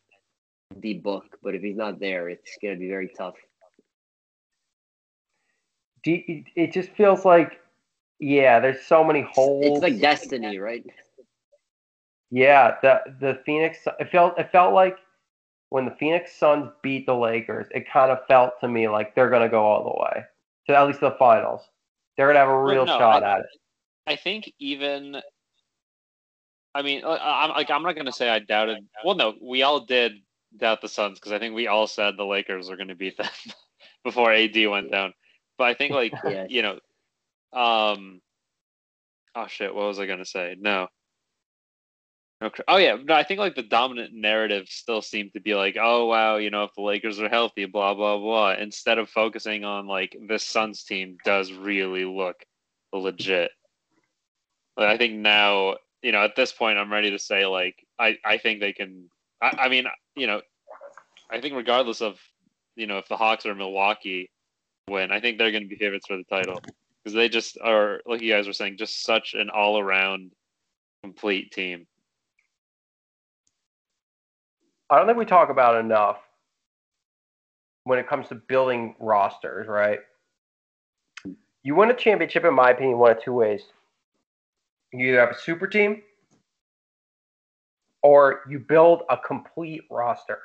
the book, but if he's not there, it's gonna be very tough. Do you, it just feels like, yeah, there's so many holes. It's like destiny, right? Yeah, the the Phoenix it felt it felt like when the Phoenix Suns beat the Lakers, it kind of felt to me like they're gonna go all the way to at least the finals. They're gonna have a real no, shot I, at it. I think even. I mean, uh, I'm like I'm not gonna say I doubted. Well, no, we all did doubt the Suns because I think we all said the Lakers were gonna beat them before AD went down. But I think like yeah. you know, um, oh shit, what was I gonna say? No, Okay. Oh yeah, no, I think like the dominant narrative still seemed to be like, oh wow, you know, if the Lakers are healthy, blah blah blah, instead of focusing on like this Suns team does really look legit. But I think now, you know, at this point, I'm ready to say like, I I think they can. I, I mean, you know, I think regardless of, you know, if the Hawks are Milwaukee win, I think they're going to be favorites for the title because they just are, like you guys were saying, just such an all around complete team. I don't think we talk about enough when it comes to building rosters, right? You win a championship, in my opinion, one of two ways. You either have a super team or you build a complete roster.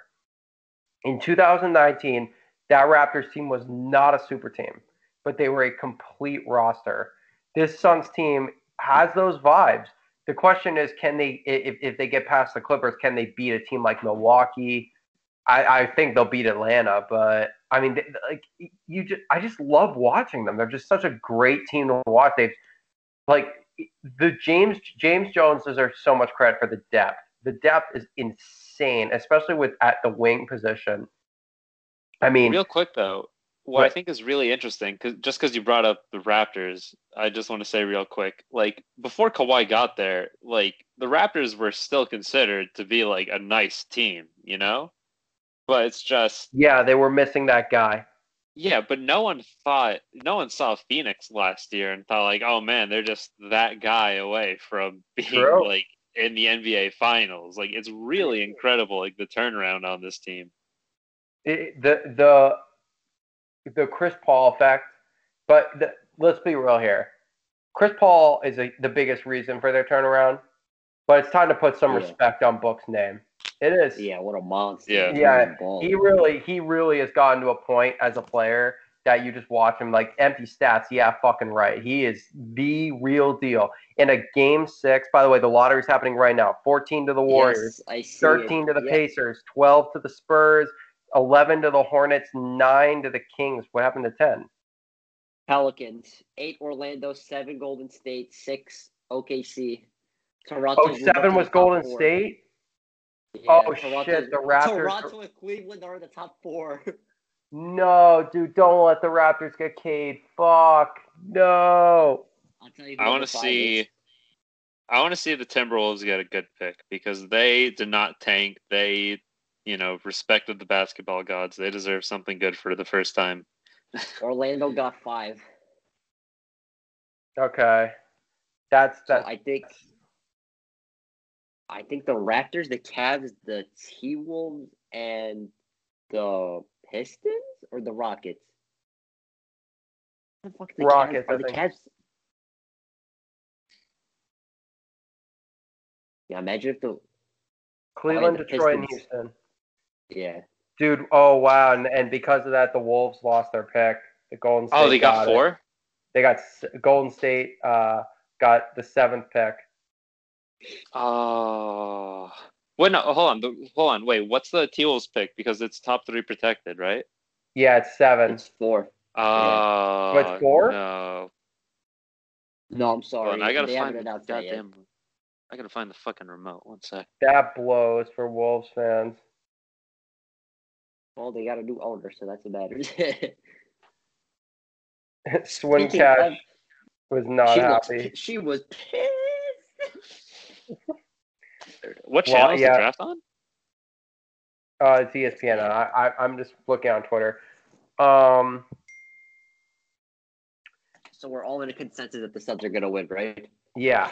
In 2019, that Raptors team was not a super team, but they were a complete roster. This Suns team has those vibes. The question is, can they, if, if they get past the Clippers, can they beat a team like Milwaukee? I, I think they'll beat Atlanta, but I mean, like you just, I just love watching them. They're just such a great team to watch. They've like the James James Jones deserves so much credit for the depth. The depth is insane, especially with at the wing position. I mean, real quick though, what I think is really interesting, because just because you brought up the Raptors, I just want to say real quick, like before Kawhi got there, like the Raptors were still considered to be like a nice team, you know, but it's just yeah, they were missing that guy. Yeah, but no one thought, no one saw Phoenix last year and thought like, oh man, they're just that guy away from being True. like in the NBA Finals. Like it's really incredible, like the turnaround on this team. It, the the the Chris Paul effect, but the, let's be real here. Chris Paul is a, the biggest reason for their turnaround, but it's time to put some yeah. respect on Book's name. It is. Yeah, what a monster. Yeah, yeah. He really, he really has gotten to a point as a player that you just watch him like empty stats. Yeah, fucking right. He is the real deal. In a game six, by the way, the lottery's happening right now. 14 to the Warriors, yes, 13 it. to the yep. Pacers, 12 to the Spurs, 11 to the Hornets, 9 to the Kings. What happened to 10? Pelicans, 8 Orlando, 7 Golden State, 6 OKC. Toronto oh, 7 was Golden four. State? Yeah, oh, Toronto, shit. The Raptors. Toronto and Cleveland are in the top four. No, dude, don't let the Raptors get Cade. Fuck. No. I'll tell you I want to see. I want to see the Timberwolves get a good pick because they did not tank. They you know, respected the basketball gods. They deserve something good for the first time. Orlando got five. Okay, that's that. So I think. I think the Raptors, the Cavs, the T Wolves, and the Pistons or the Rockets. The fuck the Rockets. Cavs, are the Cavs? Yeah, imagine if the Cleveland, Detroit, and Houston. Yeah. Dude, oh wow, and, and because of that, the Wolves lost their pick. The Golden State. Oh, they got, got four. It. They got Golden State. Uh, got the seventh pick. Oh. Uh, wait, no, hold on, hold on. Wait, what's the T Wolves pick? Because it's top three protected, right? Yeah, it's seven. It's four. Oh, uh, yeah. it's four? No. No, I'm sorry. On, I gotta they find the goddamn. I gotta find the fucking remote. One sec. That blows for Wolves fans. Well, they got a new owner, so that's a matter. Swin Cash was not she happy. Was, she was pissed. what channel well, is yeah. the draft on? Uh, it's ESPN. I, I, I'm just looking on Twitter. Um, so we're all in a consensus that the Suns are going to win, right? Yeah.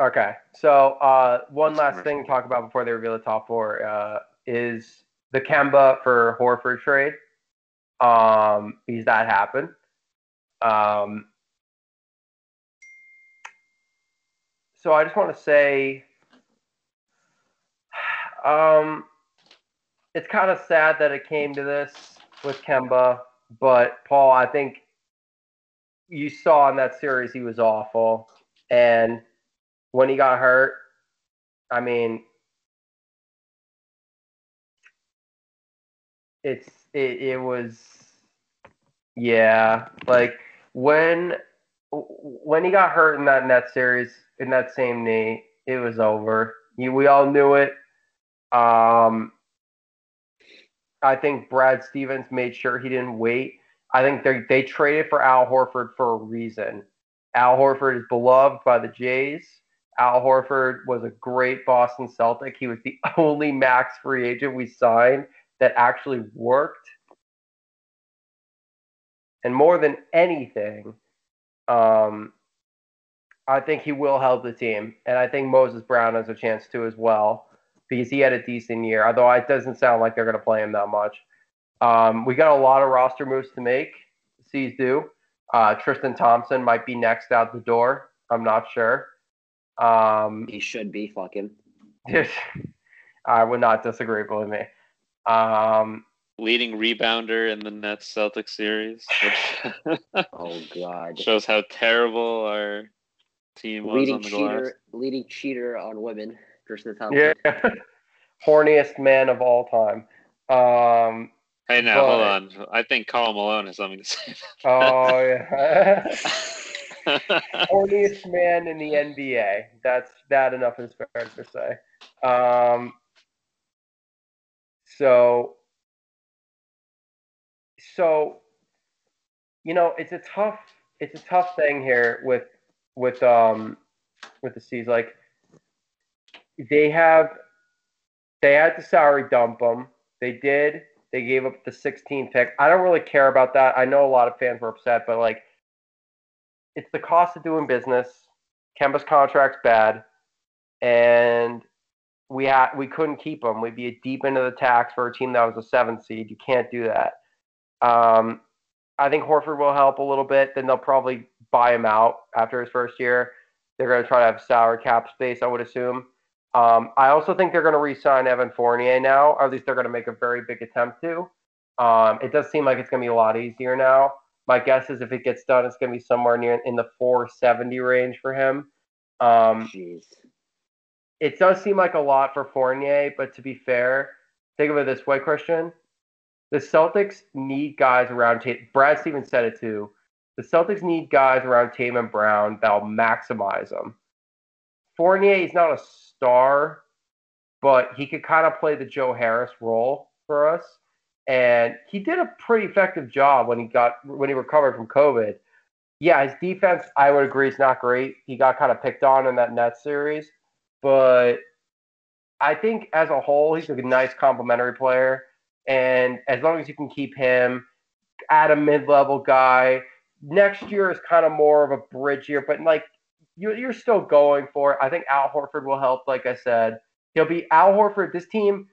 Okay. So uh, one last thing to talk about before they reveal the top four uh, is the Kemba for Horford trade. Um, because that happened. Um, so I just want to say, um, it's kind of sad that it came to this with Kemba, but Paul, I think you saw in that series he was awful, and when he got hurt, I mean, it's it, it was yeah like when when he got hurt in that net series in that same knee it was over. You, we all knew it. Um i think brad stevens made sure he didn't wait. I think they they traded for al horford for a reason. Al horford is beloved by the jays. Al horford was a great boston celtic. He was the only max free agent we signed that actually worked. And more than anything, um, I think he will help the team. And I think Moses Brown has a chance too as well because he had a decent year, although it doesn't sound like they're going to play him that much. Um, we got a lot of roster moves to make. Seas do. Uh, Tristan Thompson might be next out the door. I'm not sure. Um, He should be fucking. I would not disagree, believe me. Um, Leading rebounder in the Nets Celtics series, which Oh god. shows how terrible our team was leading on the glass. cheater, leading cheater on women. Tristan Thompson. yeah, horniest man of all time. Um, Hey, now hold on. I think Karl Malone has something to say. oh yeah, horniest man in the NBA. That's that enough is fair to say. Um, so, so, you know, it's a tough, it's a tough thing here with with um with the C's. Like, they have, they had to salary dump them. They did. They gave up the 16th pick. I don't really care about that. I know a lot of fans were upset, but like, it's the cost of doing business. Kemba's contract's bad, and we had we couldn't keep him. We'd be a deep into the tax for a team that was a seven seed. You can't do that. Um, I think Horford will help a little bit. Then they'll probably buy him out after his first year. They're going to try to have sour cap space, I would assume. Um, I also think they're going to re-sign Evan Fournier now, or at least they're going to make a very big attempt to. Um, it does seem like it's going to be a lot easier now. My guess is if it gets done, it's going to be somewhere near in the 470 range for him. Um, Jeez. It does seem like a lot for Fournier, but to be fair, think of it this way, Kristian. The Celtics need guys around Tate. Brad Stevens said it too. The Celtics need guys around Tatum and Brown that'll maximize them. Fournier is not a star, but he could kind of play the Joe Harris role for us. And he did a pretty effective job when he got when he recovered from COVID. Yeah, his defense, I would agree, is not great. He got kind of picked on in that Nets series but I think as a whole, he's a nice complementary player. And as long as you can keep him at a mid-level guy, next year is kind of more of a bridge year. But like you, you're still going for it. I think Al Horford will help. Like I said, he'll be Al Horford. This team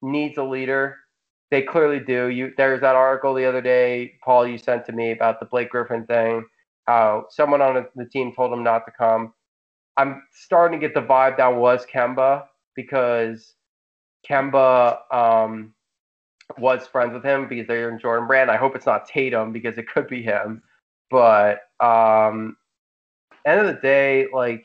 needs a leader. They clearly do. You there's that article the other day, Paul, you sent to me about the Blake Griffin thing. How someone on the team told him not to come. I'm starting to get the vibe that was Kemba because Kemba um, was friends with him because they're in Jordan Brand. I hope it's not Tatum because it could be him. But um, end of the day, like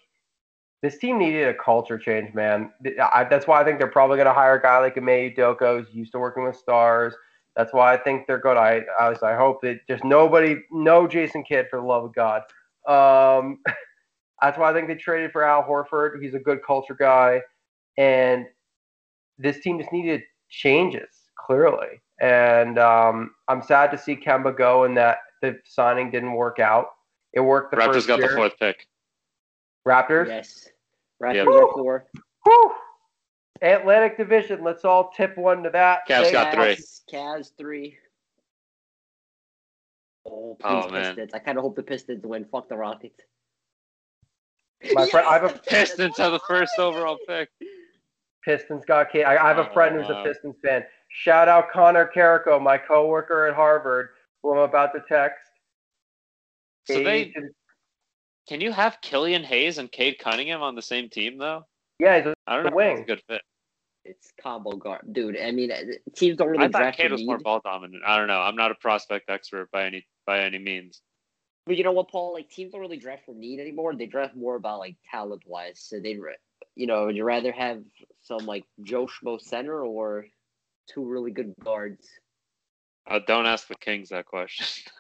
this team needed a culture change, man. I, that's why I think they're probably going to hire a guy like Ime Udoka, who's used to working with stars. That's why I think they're good. I I, I hope that just nobody, no Jason Kidd for the love of God. Um, That's why I think they traded for Al Horford. He's a good culture guy. And this team just needed changes, clearly. And um, I'm sad to see Kemba go and that the signing didn't work out. It worked the Raptors first got year. the fourth pick. Raptors? Yes. Raptors Yep. are four. Whew. Atlantic Division. Let's all tip one to that. Cavs Say- got three. Cavs- Cavs three. Oh, please, Oh, man. Pistons. I kind of hope the Pistons win. Fuck the Rockets. My friend- I have a- Pistons have the first overall pick. Pistons got Cade. I, I have a Oh, friend who's a Pistons fan. Shout out Connor Carrico, my coworker at Harvard, who I'm about to text. So they He's- can you have Killian Hayes and Cade Cunningham on the same team though? yeah, he's a I don't The know. if that's a good fit. It's combo guard, dude. I mean, uh, teams don't really I thought draft Cade was more ball dominant. I don't know. I'm not a prospect expert by any by any means. But you know what, Paul? Like teams don't really draft for need anymore. They draft more about like talent wise. So they, you know, would you rather have some like Joe Schmo center or two really good guards? Uh, don't ask the Kings that question.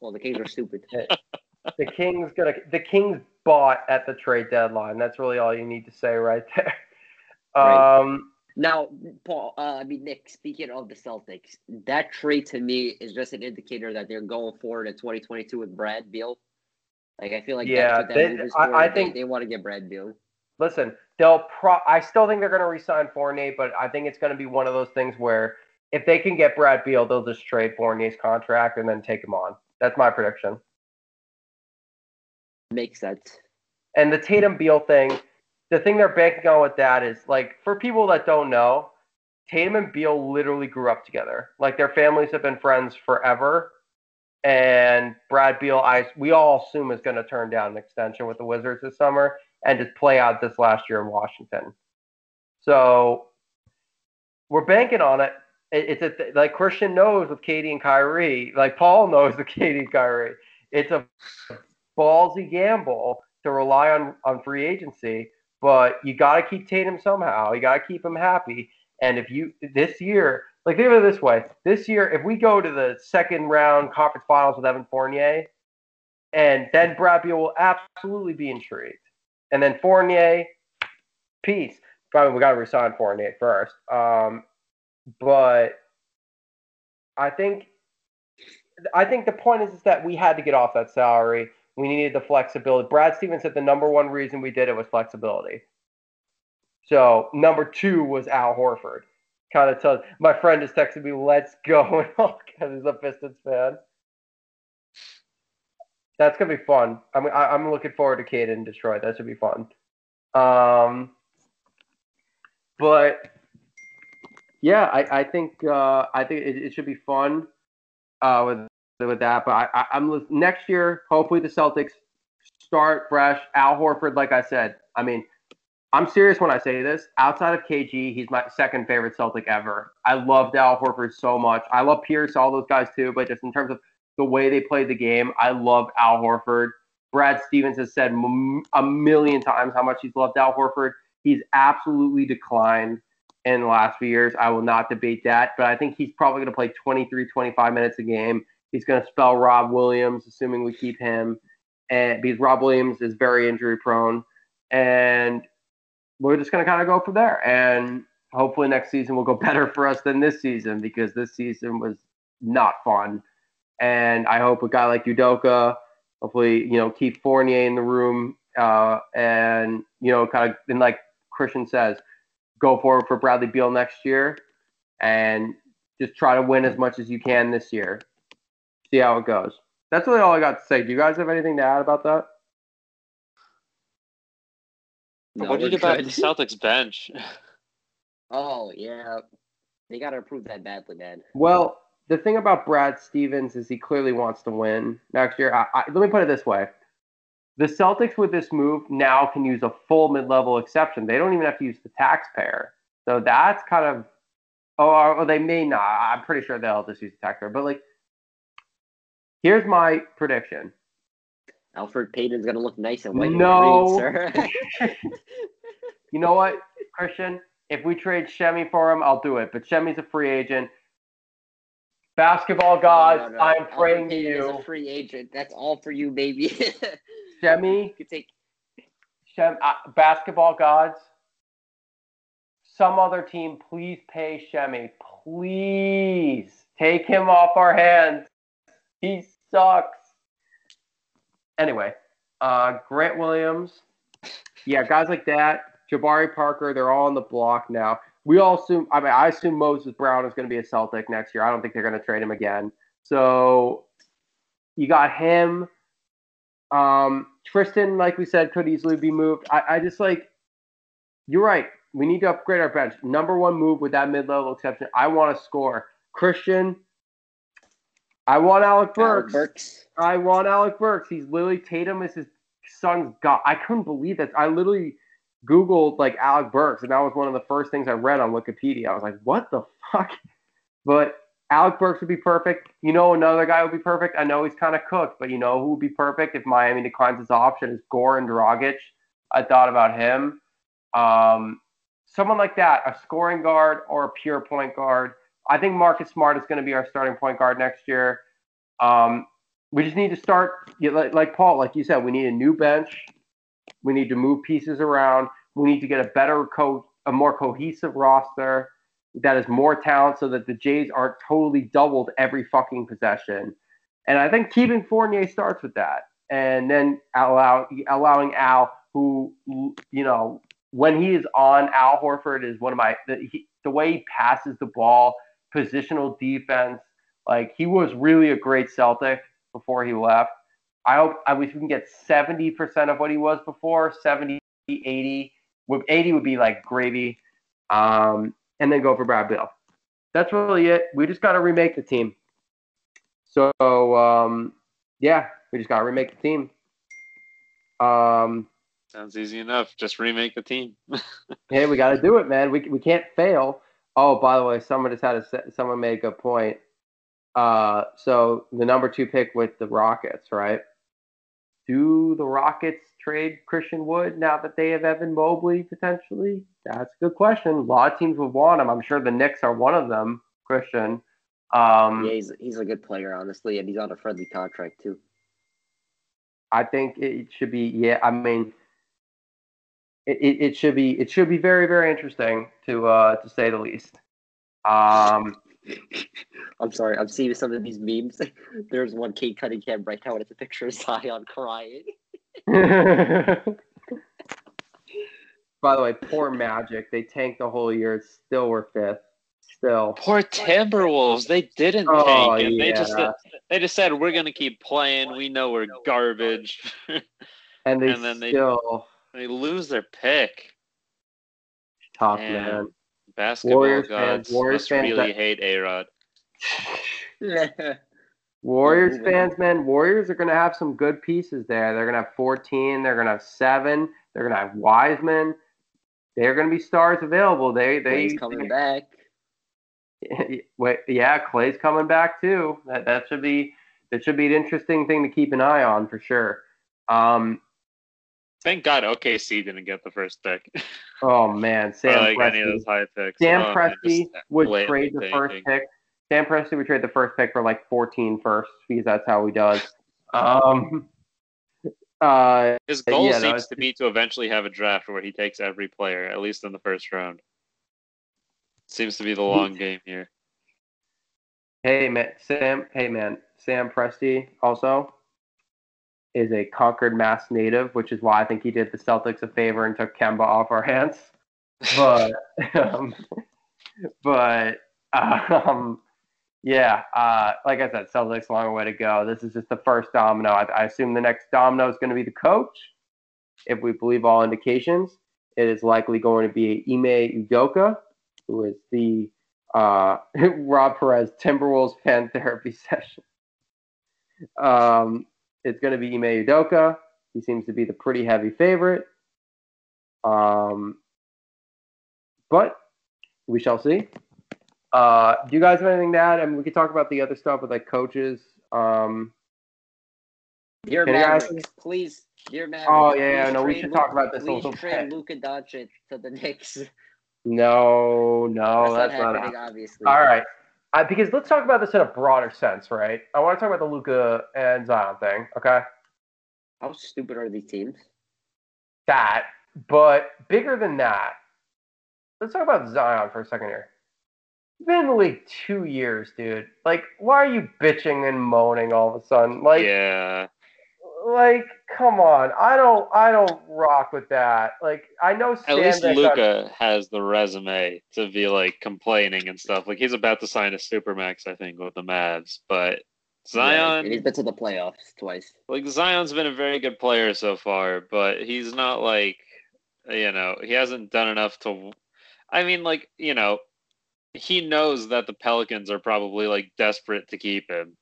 Well, the Kings are stupid. the Kings gonna the Kings bought at the trade deadline. That's really all you need to say right there. Right. Now, Paul, uh, I mean Nick. Speaking of the Celtics, that trade to me is just an indicator that they're going forward in 2022 with Brad Beal. Like I feel like Yeah, they- that move is I-. I They- think- they, want to get Brad Beal. listen, they'll pro. I still think they're gonna resign Fournier, but I think it's gonna be one of those things where if they can get Brad Beal, they'll just trade Fournier's contract and then take him on. That's my prediction. Makes sense. And the Tatum Beal thing, the thing they're banking on with that is like for people that don't know, Tatum and Beal literally grew up together. Like their families have been friends forever. And Brad Beal, I we all assume is going to turn down an extension with the Wizards this summer and just play out this last year in Washington. So we're banking on it. it it's a, like Kristian knows with KD and Kyrie, like Paul knows with KD and Kyrie. It's a ballsy gamble to rely on on free agency, but you got to keep Tatum somehow. You got to keep him happy. And if you this year, like think of it this way: this year, if we go to the second round conference finals with Evan Fournier, and then Brad Beal will absolutely be intrigued, and then Fournier, peace. Probably we got to resign Fournier first, um, but I think I think the point is, is that we had to get off that salary. We needed the flexibility. Brad Stevens said the number one reason we did it was flexibility. So number two was Al Horford. Kind of tells my friend just texted me, "Let's go," because he's a Pistons fan. That's gonna be fun. I mean, I, am looking forward to Cade in Detroit. That should be fun. Um, but yeah, I, I think uh, I think it, it should be fun uh, with with that. But I, I'm next year. Hopefully, the Celtics start fresh. Al Horford, like I said, I mean, I'm serious when I say this. Outside of KG, he's my second favorite Celtic ever. I loved Al Horford so much. I love Pierce, all those guys too. But just in terms of the way they played the game, I love Al Horford. Brad Stevens has said a million times how much he's loved Al Horford. He's absolutely declined in the last few years. I will not debate that, but I think he's probably going to play 23, 25 minutes a game. He's going to spell Rob Williams, assuming we keep him, and because Rob Williams is very injury prone. And we're just going to kind of go from there. And hopefully next season will go better for us than this season because this season was not fun. And I hope a guy like Udoka, hopefully, you know, keep Fournier in the room uh, and, you know, kind of, and like Kristian says, go forward for Bradley Beal next year and just try to win as much as you can this year. See how it goes. That's really all I got to say. Do you guys have anything to add about that? No, what did you about the Celtics bench? oh yeah, they got to improve that badly, man. Well, the thing about Brad Stevens is he clearly wants to win next year. I, I, let me put it this way: the Celtics with this move now can use a full mid-level exception. They don't even have to use the taxpayer. So that's kind of, oh, or they may not. I'm pretty sure they'll just use the taxpayer. But like, here's my prediction: Alfred Payton's gonna look nice and white. No, green, you know what, Kristian? If we trade Semi for him, I'll do it. But Semi's a free agent. Basketball gods, no, no, no. I'm praying to you. a free agent. That's all for you, baby. Shemi, you take Shem, uh, basketball gods. Some other team, please pay Shemi. Please take him off our hands. He sucks. Anyway, uh, Grant Williams, yeah, guys like that, Jabari Parker, they're all on the block now. We all assume, I mean, I assume Moses Brown is going to be a Celtic next year. I don't think they're going to trade him again. So you got him. Um, Tristan, like we said, could easily be moved. I, I just like, you're right. We need to upgrade our bench. Number one move with that mid level exception. I want to score. Kristian, I want Alec Burks. Alec Burks. I want Alec Burks. He's literally Tatum is his son's god. I couldn't believe that. I literally Googled like Alec Burks, and that was one of the first things I read on Wikipedia. I was like, what the fuck? But Alec Burks would be perfect. You know, another guy would be perfect. I know he's kind of cooked, but you know who would be perfect if Miami declines his option is Goran Dragic. I thought about him. Um, someone like that, a scoring guard or a pure point guard. I think Marcus Smart is going to be our starting point guard next year. Um, we just need to start, like, like Paul, like you said, we need a new bench. We need to move pieces around. We need to get a better co, a more cohesive roster that is more talent, so that the Jays aren't totally doubled every fucking possession. And I think keeping Fournier starts with that, and then allow allowing Al, who you know, when he is on, Al Horford is one of my the, he, the way he passes the ball, positional defense. Like he was really a great Celtic before he left. I hope I wish we can get 70% of what he was before, 70, 80. 80 would be like gravy. Um, and then go for Brad Beal. That's really it. We just got to remake the team. So um, yeah, we just got to remake the team. Um, Sounds easy enough. Just remake the team. hey, we got to do it, man. We we can't fail. Oh, by the way, someone just had a someone made a good point. Uh, so the number two pick with the Rockets, right? Do the Rockets trade Christian Wood now that they have Evan Mobley potentially? That's a good question. A lot of teams would want him. I'm sure the Knicks are one of them. Kristian. Um, yeah, he's he's a good player, honestly, and he's on a friendly contract too. I think it should be. Yeah, I mean, it, it, it should be it should be very very interesting to uh to say the least. Um, I'm sorry, I'm seeing some of these memes. There's one Cade Cunningham right now, and it's a picture of Zion crying. By the way, poor Magic. They tanked the whole year. Still were fifth. Still. Poor Timberwolves. They didn't Oh, tank, and they yeah. just they just said we're gonna keep playing. We know we're garbage. And they And then they- still they lose their pick. tough Man. man. Basketball Warriors gods fans- Warriors must fans really that- hate A Rod. Warriors fans, man. Warriors are gonna have some good pieces there. They're gonna have 14. They're gonna have seven. They're gonna have Wiseman. They're gonna be stars available. They they He's coming back. Wait, yeah, Clay's coming back too. That that should be that should be an interesting thing to keep an eye on for sure. Um, Thank God OKC didn't get the first pick. oh man, Sam like any of Presti. those high picks. Sam Oh, Presti would trade the first pick. Sam Presti would trade the first pick for like 14 first because that's how he does. Um, uh, His goal yeah, seems it's- to be to eventually have a draft where he takes every player, at least in the first round. Seems to be the long game here. hey man, Sam. Hey man, Sam Presti also is a Concord, Mass native, which is why I think he did the Celtics a favor and took Kemba off our hands. But, um, but um, yeah, uh, like I said, Celtics long way to go. This is just the first domino. I, I assume the next domino is going to be the coach. If we believe all indications, it is likely going to be Ime Udoka, who is the uh, Rob Perez Timberwolves fan therapy session. Um, it's going to be Ime Udoka. He seems to be the pretty heavy favorite. Um, but we shall see. Uh, do you guys have anything to add? I mean, we could talk about the other stuff with like coaches. Um, Dear Mavericks, please, dear Mavericks. Oh, yeah, yeah, no, we should Lu- talk about this Please trade. Luka Doncic to the Knicks. no, no, that's, that's not not. happening, obviously. All right. Uh, because let's talk about this in a broader sense, right? I want to talk about the Luka and Zion thing, okay? How stupid are these teams? That, but bigger than that, let's talk about Zion for a second here. You've been in the league two years, dude. Like, why are you bitching and moaning all of a sudden? Like, yeah. Like, come on. I don't, I don't rock with that. Like, I know At least Van Gundy- Luka has the resume to be like complaining and stuff. Like he's about to sign a supermax, I think, with the Mavs. But Yeah, he's been to the playoffs twice. like Zion's been a very good player so far, but he's not like, you know, he hasn't done enough to. I mean, like you know, he knows that the Pelicans are probably like desperate to keep him,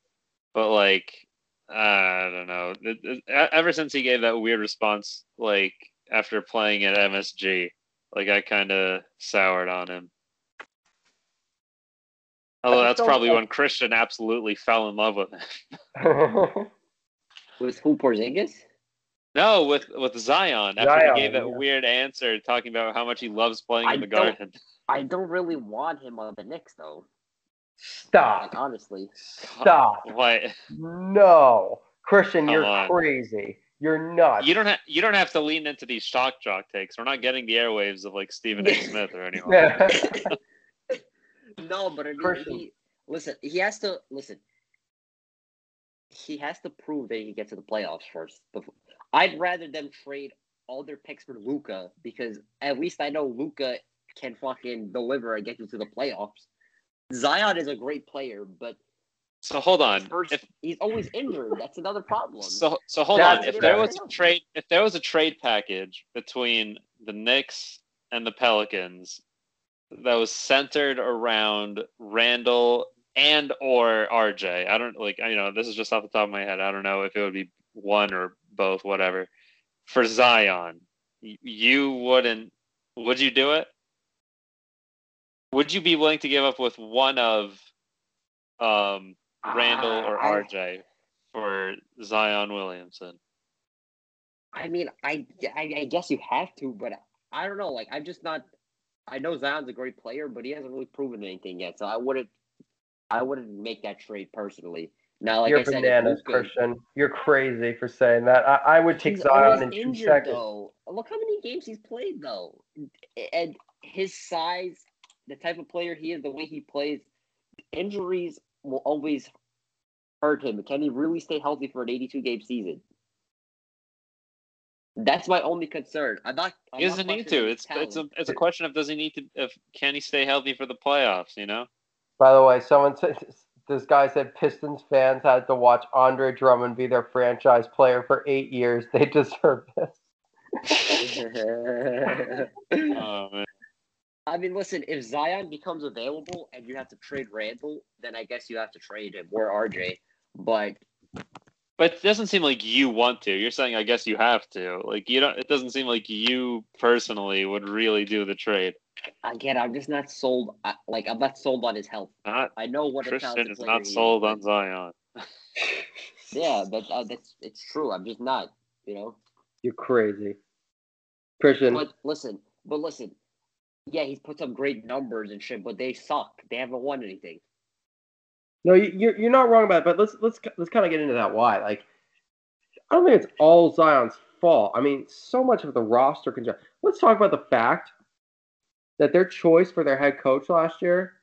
but like I don't know. It- it- ever since he gave that weird response, like after playing at MSG, like I kind of soured on him. Although that's probably when Kristian absolutely fell in love with him. With who, Porzingis? No, with with Zion after Zion, he gave that yeah. weird answer talking about how much he loves playing I in the Garden. I don't really want him on the Knicks, though. Stop. Like, honestly. Stop. What? No. Kristian, Come you're on. crazy. You're nuts. You don't have you don't have to lean into these shock jock takes. We're not getting the airwaves of like Stephen A. Smith or anyone. No, but I mean, Kristian. he, listen, he has to listen. He has to prove that he can get to the playoffs first. Before, I'd rather them trade all their picks for Luka because at least I know Luka can fucking deliver and get you to the playoffs. Zion is a great player, but So hold on. first, If he's always injured. That's another problem. so so hold That's on. If there was a trade if there was a trade package between the Knicks and the Pelicans, that was centered around Randle and or RJ. I don't like you know this is just off the top of my head. I don't know if it would be one or both, whatever. For Zion, you wouldn't. Would you do it? Would you be willing to give up with one of um, Randle or Uh, I- RJ for Zion Williamson? I mean, I, I I guess you have to, but I don't know. Like, I'm just not. I know Zion's a great player, but he hasn't really proven anything yet. So I wouldn't. I wouldn't make that trade personally. Now, like You're I said, bananas, Luka- Kristian. You're crazy for saying that. I, I would take He's Zion always in two injured, seconds. though. Look how many games he's played, though, and his size, the type of player he is, the way he plays, injuries will always hurt him. Can he really stay healthy for an 82 game season? That's my only concern. I'm not. I'm He doesn't need to. his It's it's a it's a question of does he need to if can he stay healthy for the playoffs? You know. By the way, someone said this guy said Pistons fans had to watch Andre Drummond be their franchise player for eight years. They deserve this. Oh man. I mean, listen. If Zion becomes available and you have to trade Randle, then I guess you have to trade him or RJ. But But it doesn't seem like you want to. You're saying I guess you have to. Like you don't. It doesn't seem like you personally would really do the trade. again, I'm just not sold. Like, I'm not sold on his health. Not I know what a Kristian is player not sold but- on Zion. Yeah, but uh, that's it's true. I'm just not. You know. You're crazy. Kristian, But listen, but listen. Yeah, he's put some great numbers and shit, but they suck. They haven't won anything. no, you- you're you're not wrong about it. But let's let's let's kind of get into that. Why? Like, I don't think it's all Zion's fault. I mean, so much of the roster can. Let's talk about the fact that their choice for their head coach last year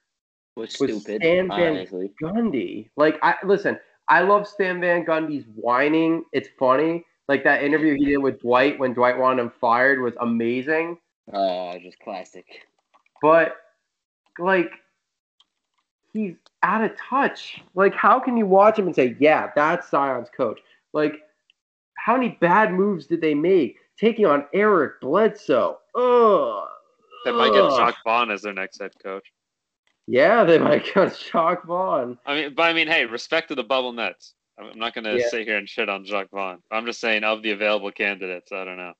Was Was stupid. Stan Van- honestly. Gundy. Like, I listen. I love Stan Van Gundy's whining. It's funny. Like that interview he did with Dwight when Dwight wanted him fired was amazing. Oh, just classic. But like, he's out of touch. Like, how can you watch him and say, "Yeah, that's Zion's coach"? Like, how many bad moves did they make? Taking on Eric Bledsoe. Ugh. They might get Ugh. Jacques Vaughn as their next head coach. Yeah, they might get Jacques Vaughn. I mean, but I mean, hey, respect to the bubble Nets. I'm not going to Yeah. sit here and shit on Jacques Vaughn. I'm just saying of the available candidates, I don't know.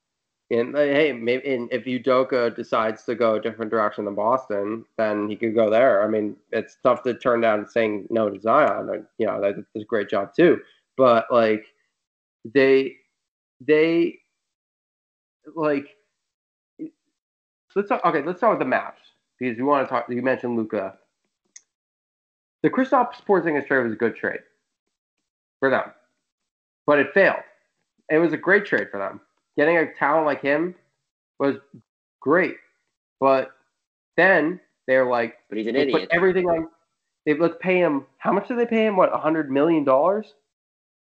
And uh, hey, maybe and if Udoka decides to go a different direction than Boston, then he could go there. I mean, it's tough to turn down saying no to Zion. Or, you know, that, that's a great job too. But like, they, they, like, let's talk, okay. Let's start with the maps because you want to talk. You mentioned Luka. The Kristaps Porzingis trade was a good trade for them, but it failed. It was a great trade for them getting a talent like him was great. But then they're like, But he's an they idiot. put everything on. They let's pay him. How much did they pay him? What, a hundred million dollars?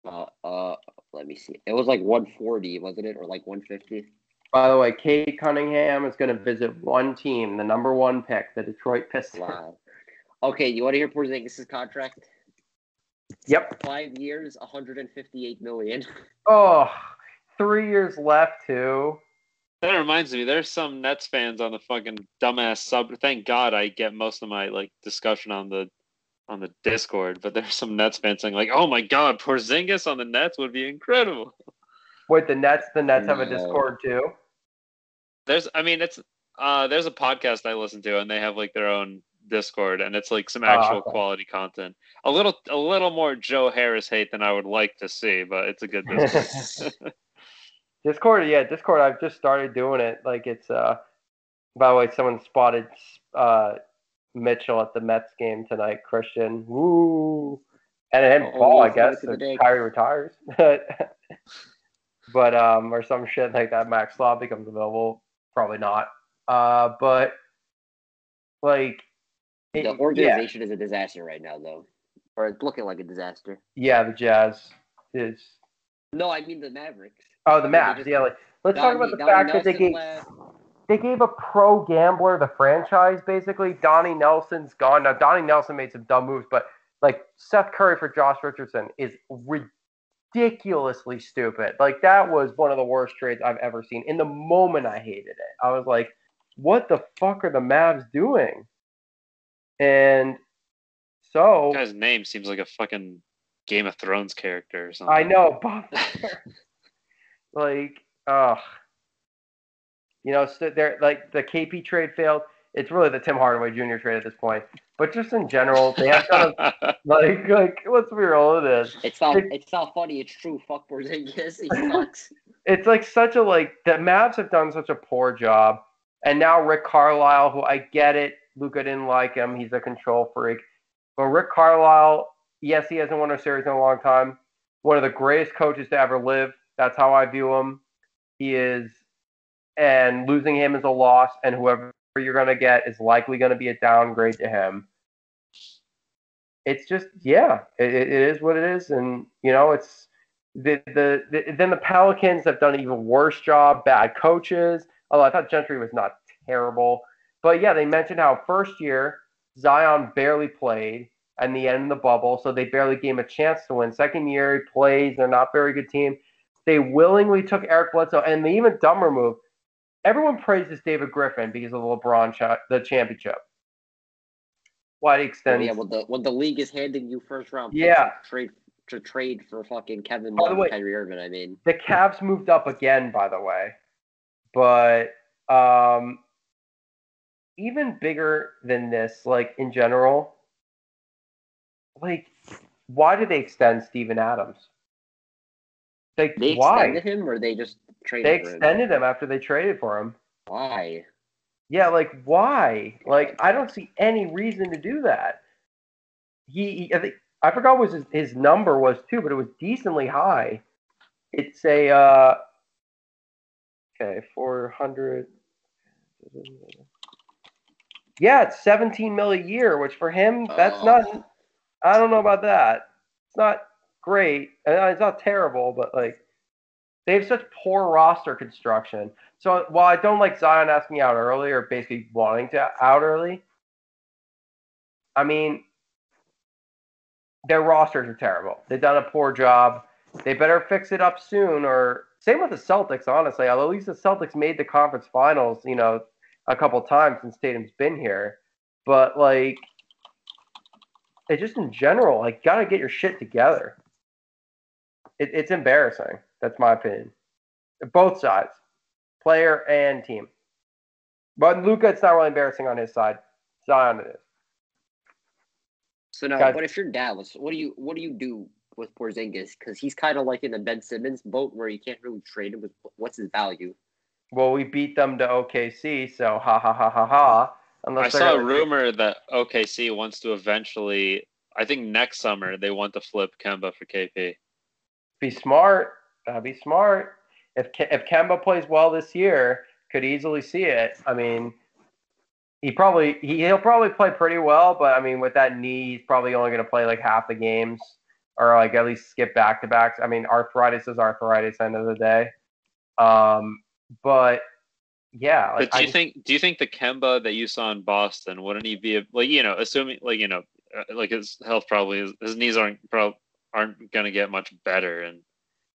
Uh, uh, let me see. It was like 140, wasn't it, or like 150? By the way, Cade Cunningham is going to visit one team, the number one pick, the Detroit Pistons. Wow. Okay, you want to hear Porzingis' contract? Yep. Five years, 158 million. Oh, three years left too. That reminds me, there's some Nets fans on the fucking dumbass sub. Thank God I get most of my like discussion on the on the Discord, but there's some Nets fans saying like, "Oh my God, Porzingis on the Nets would be incredible." Wait, the Nets. The Nets have a Discord too. There's, I mean, it's uh, there's a podcast I listen to, and they have like their own Discord, and it's like some Oh, actual okay. quality content. A little, a little more Joe Harris hate than I would like to see, but it's a good Discord. Discord, yeah, Discord. I've just started doing it. Like it's uh. By the way, someone spotted uh Mitchell at the Mets game tonight. Kristian, woo, and didn't Oh, fall. I guess day. Kyrie retires, but um, or some shit like that. Max Law becomes available. Probably not. Uh, but like, it- The yeah, organization is a disaster right now, though. Or it's looking like a disaster. yeah, the Jazz is. No, I mean the Mavericks. Oh, the They Mavs. just- Yeah, like let's talk about the Donnie fact that they gave. left. they gave a pro gambler the franchise basically. Donnie Nelson's gone. Now Donnie Nelson made some dumb moves, but like Seth Curry for Josh Richardson is ridiculously stupid. Like that was one of the worst trades I've ever seen. In the moment I hated it. I was like, what the fuck are the Mavs doing? And so That guy's name seems like a fucking Game of Thrones character or something. I know, Bob. Like, ugh. You know, so they're like the KP trade failed. It's really the Tim Hardaway Jr. trade at this point. But just in general, they have done a, like like let's be real, it is. It's not. It- It's not funny. It's true. Fuck Porzingis. He sucks. It's like such a like the Mavs have done such a poor job, and now Rick Carlisle, who I get it, Luka didn't like him. He's a control freak, but Rick Carlisle, yes, he hasn't won a series in a long time. One of the greatest coaches to ever live. That's how I view him. He is, and losing him is a loss, and whoever you're gonna get is likely gonna be a downgrade to him. It's just yeah, it, it is what it is, and you know it's the, the, the then the Pelicans have done an even worse job. Bad coaches. Although I thought Gentry was not terrible, but yeah, they mentioned how first year Zion barely played and the end of the bubble, so they barely gave him a chance to win. Second year he plays, they're not very good team. They willingly took Eric Bledsoe, and the even dumber move. Everyone praises David Griffin because of the LeBron cha- the championship. Why he Oh, yeah, when the when the league is handing you first round. picks Yeah. to trade to trade for fucking Kevin Love way- and Kyrie Irving. I mean, the Cavs moved up again, by the way, but um, even bigger than this, like in general, like why did they extend Steven Adams? They why? extended him or they just traded They for him. extended him after they traded for him. Why? Yeah, like why? Like I don't see any reason to do that. He, he- I, think, I forgot what his his number was too, but it was decently high. It's a uh, okay, four hundred. Yeah, it's seventeen mil a year, which for him that's Oh. not. I don't know about that. It's not great. and It's not terrible, but like they have such poor roster construction. So while I don't like Zion asking out early or basically wanting to out early, I mean their rosters are terrible. They've done a poor job. They better fix it up soon. Or same with the Celtics, honestly. At least the Celtics made the conference finals, you know, a couple times since Tatum's been here. But like, it's just in general, like, gotta get your shit together. It, it's embarrassing. That's my opinion. Both sides, player and team. But Luka, it's not really embarrassing on his side. Zion, it is. So now, Guys- but if you're Dallas, what do you what do you do with Porzingis? Because he's kind of like in the Ben Simmons boat where you can't really trade him with what's his value. Well, we beat them to OKC, so ha ha ha ha ha. I Unless they're saw a gonna- rumor that OKC wants to eventually. I think next summer they want to flip Kemba for KP. Be smart. Gotta be smart. If Ke- if Kemba plays well this year, could easily see it. I mean, he probably he, he'll probably play pretty well, but I mean, with that knee, he's probably only going to play like half the games, or like at least skip back to backs. I mean, arthritis is arthritis. End of the day. Um, but yeah, like, But do you just- think? Do you think the Kemba that you saw in Boston wouldn't he be a, like you know, assuming like you know, uh, like his health probably is, his knees aren't prob aren't gonna get much better in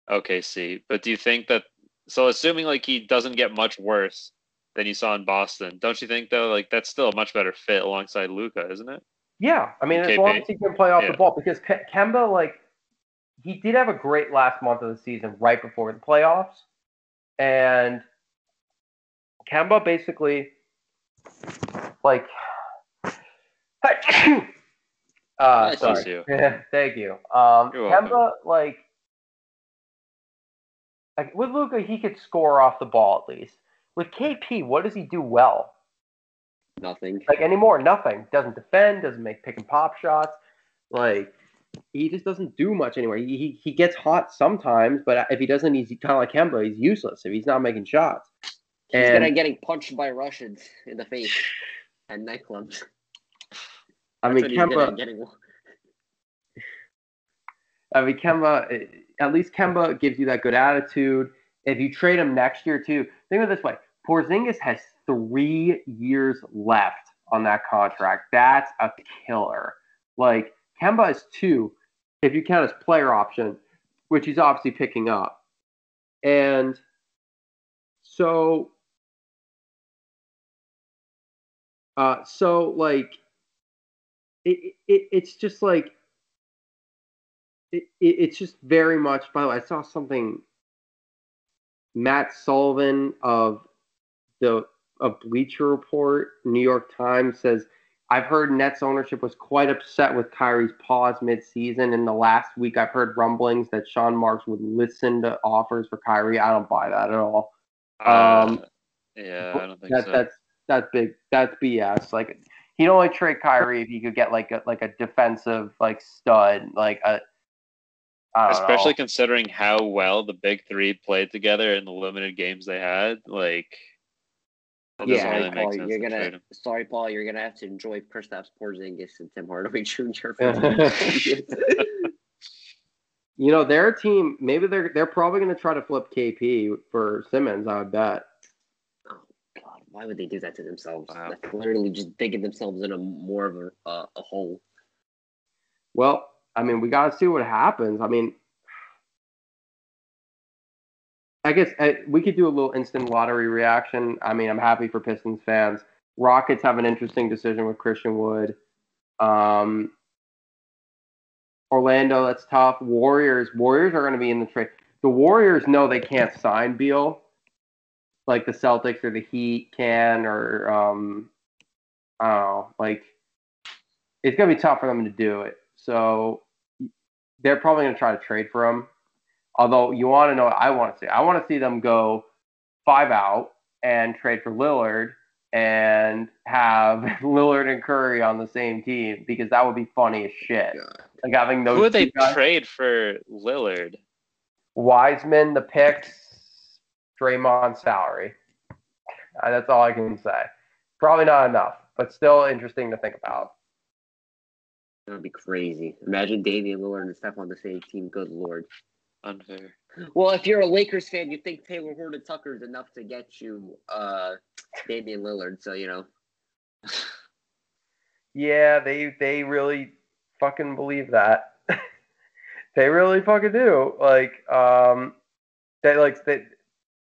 OKC. But do you think that? So assuming like he doesn't get much worse than you saw in Boston, don't you think though? Like that's still a much better fit alongside Luka, isn't it? Yeah, I mean, as KP. long as he can play off Yeah. the ball, because Ke- Kemba, like, he did have a great last month of the season right before the playoffs, and Kemba basically, like, uh, Bless sorry, you. thank you. Um, You're Kemba, welcome. like, like with Luka, he could score off the ball at least. With KP, what does he do well? Nothing. like anymore. Nothing. Doesn't defend. Doesn't make pick and pop shots. Like he just doesn't do much anymore. He he, he gets hot sometimes, but if he doesn't, he's kind of like Kemba. He's useless if he's not making shots. He's And- gonna getting punched by Russians in the face at nightclubs. I mean, what he's gonna Kemba. getting. I mean, Kemba. At least Kemba gives you that good attitude. If you trade him next year too, think of it this way: Porzingis has three years left on that contract. That's a killer. Like Kemba is two, if you count his player option, which he's obviously picking up. And so Uh, so like, it, it it's just like, it, it it's just very much. By the way, I saw something. Matt Sullivan of the of Bleacher Report, New York Times says I've heard Nets ownership was quite upset with Kyrie's pause midseason. In the last week, I've heard rumblings that Sean Marks would listen to offers for Kyrie. I don't buy that at all. Um, Uh, yeah, I don't think that, so. That's that's big. That's BS. Like he'd only trade Kyrie if he could get like a like a defensive like stud, like a. I don't Especially know. considering how well the big three played together in the limited games they had. Like, it Yeah. really sorry, Paul. sense You're to gonna trade him. sorry, Paul. You're gonna have to enjoy Kristaps Porzingis and Tim Hardaway Jr. you know their team. Maybe they're they're probably going to try to flip KP for Simmons. I would bet. Why would they do that to themselves? Wow. That's literally just digging themselves in a more of a uh, a hole. Well, I mean, we got to see what happens. I mean, I guess uh, we could do a little instant lottery reaction. I mean, I'm happy for Pistons fans. Rockets have an interesting decision with Christian Wood. Um, Orlando, that's tough. Warriors, Warriors are going to be in the trade. The Warriors know they can't sign Beal, like the Celtics or the Heat can, or um, I don't know, like it's going to be tough for them to do it. So they're probably going to try to trade for him. Although you want to know what I want to see. I want to see them go five out and trade for Lillard and have Lillard and Curry on the same team because that would be funny as shit. Like having those Who would they guys- trade for Lillard? Wiseman, the picks, Draymond salary. Uh, that's all I can say. Probably not enough, but still interesting to think about. That would be crazy. Imagine Damian Lillard and Steph on the same team. Good lord. Unfair. Well, if you're a Lakers fan, you think Talen Horton-Tucker is enough to get you uh Damian Lillard. So you know, Yeah, they they really fucking believe that. they really fucking do. Like um they like they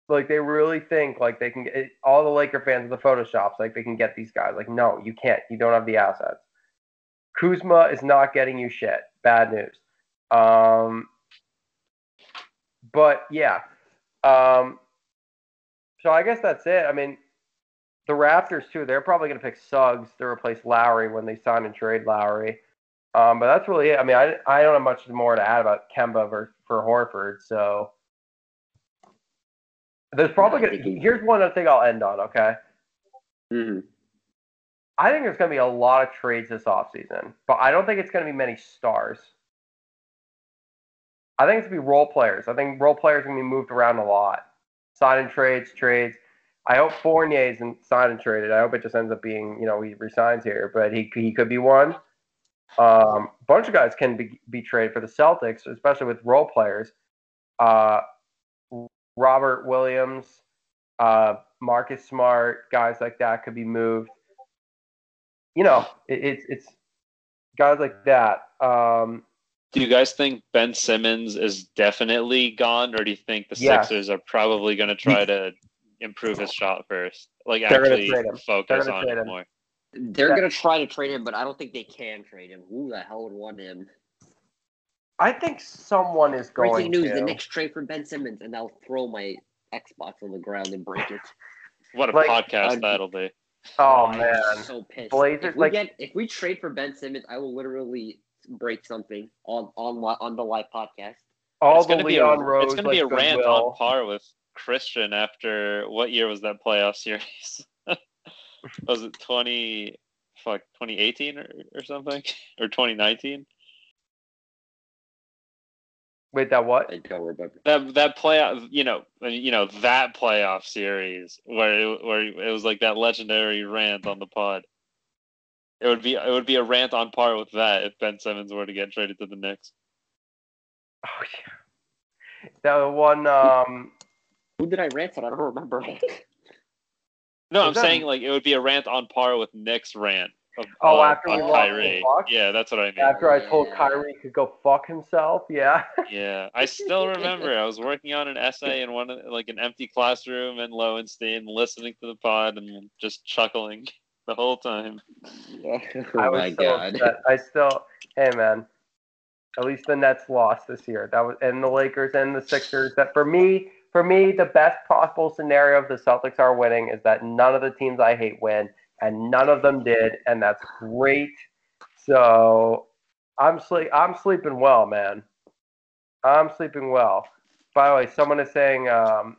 like they really think like they can get all the Laker fans of the photoshops like they can get these guys. Like no, you can't. You don't have the assets. Kuzma is not getting you shit. Bad news. Um but yeah. Um so I guess that's it. I mean, the Raptors too. They're probably going to pick Suggs to replace Lowry when they sign and trade Lowry. Um, but that's really it. I mean, I, I don't have much more to add about Kemba for, for Horford. So there's probably going to. think Here's one other thing I'll end on. Okay, Mhm. I think there's going to be a lot of trades this offseason, but I don't think it's going to be many stars. I think it's going to be role players. I think role players are going to be moved around a lot. Sign and trades, trades. I hope Fournier isn't signed and traded. I hope it just ends up being, you know, he resigns here, but he he could be one. Um, a bunch of guys can be, be traded for the Celtics, especially with role players. Uh, Robert Williams, uh, Marcus Smart, guys like that could be moved. You know, it, it's it's guys like that. Um, Do you guys think Ben Simmons is definitely gone, or do you think the Yes. Sixers are probably going to try to improve his shot first? Like They're actually trade him. They're focus on trade it him. more. they're Yeah. gonna try to trade him, but I don't think they can trade him. Who the hell would want him? I think someone is going Breaking news: to. the Knicks trade for Ben Simmons, and I'll throw my Xbox on the ground and break it. What a Like, podcast I'd- that'll be. oh man I'm man, so pissed. Blazers, if we like- get if we trade for Ben Simmons, I will literally break something on on on the live podcast. all it's the gonna be a, Leon Rose. it's gonna be a rant goodwill. on par with Kristian after what year was that playoff series? was it twenty fuck twenty eighteen or, or something? Or twenty nineteen? Wait, that what? I don't remember. That that playoff you know you know that playoff series where it, where it was like that legendary rant on the pod. It would be it would be a rant on par with that if Ben Simmons were to get traded to the Knicks. Oh yeah, that one. Um, Who did I rant on? I don't remember. No, Is I'm that- saying like it would be a rant on par with Nick's rant. Of, Oh, uh, after we on lost Kyrie. Bucks? Yeah, that's what I mean. after I told Yeah. Kyrie he could go fuck himself, yeah. Yeah, I still remember. I was working on an essay in one of- like an empty classroom in Lowenstein, listening to the pod and just chuckling. the whole time. oh I was my so god. upset. I still, hey man, at least the Nets lost this year. That was and the Lakers and the Sixers. That for me, for me, the best possible scenario of the Celtics are winning is that none of the teams I hate win, and none of them did, and that's great. So I'm sleep. I'm sleeping well, man. I'm sleeping well. By the way, someone is saying, um,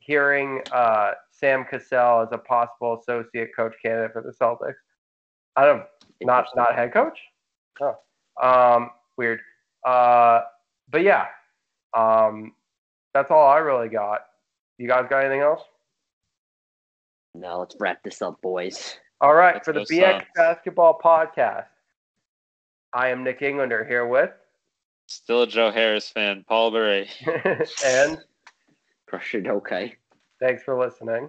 hearing uh, Sam Cassell as a possible associate coach candidate for the Celtics. I don't not not head coach. Oh, um, weird. Uh, but yeah, um, that's all I really got. You guys got anything else? Now let's wrap this up, boys. All right, Let's for the BX Suns. Basketball Podcast, I am Nick Englander here with, Still a Joe Harris fan, Paul Beret. and Crush it, okay. thanks for listening.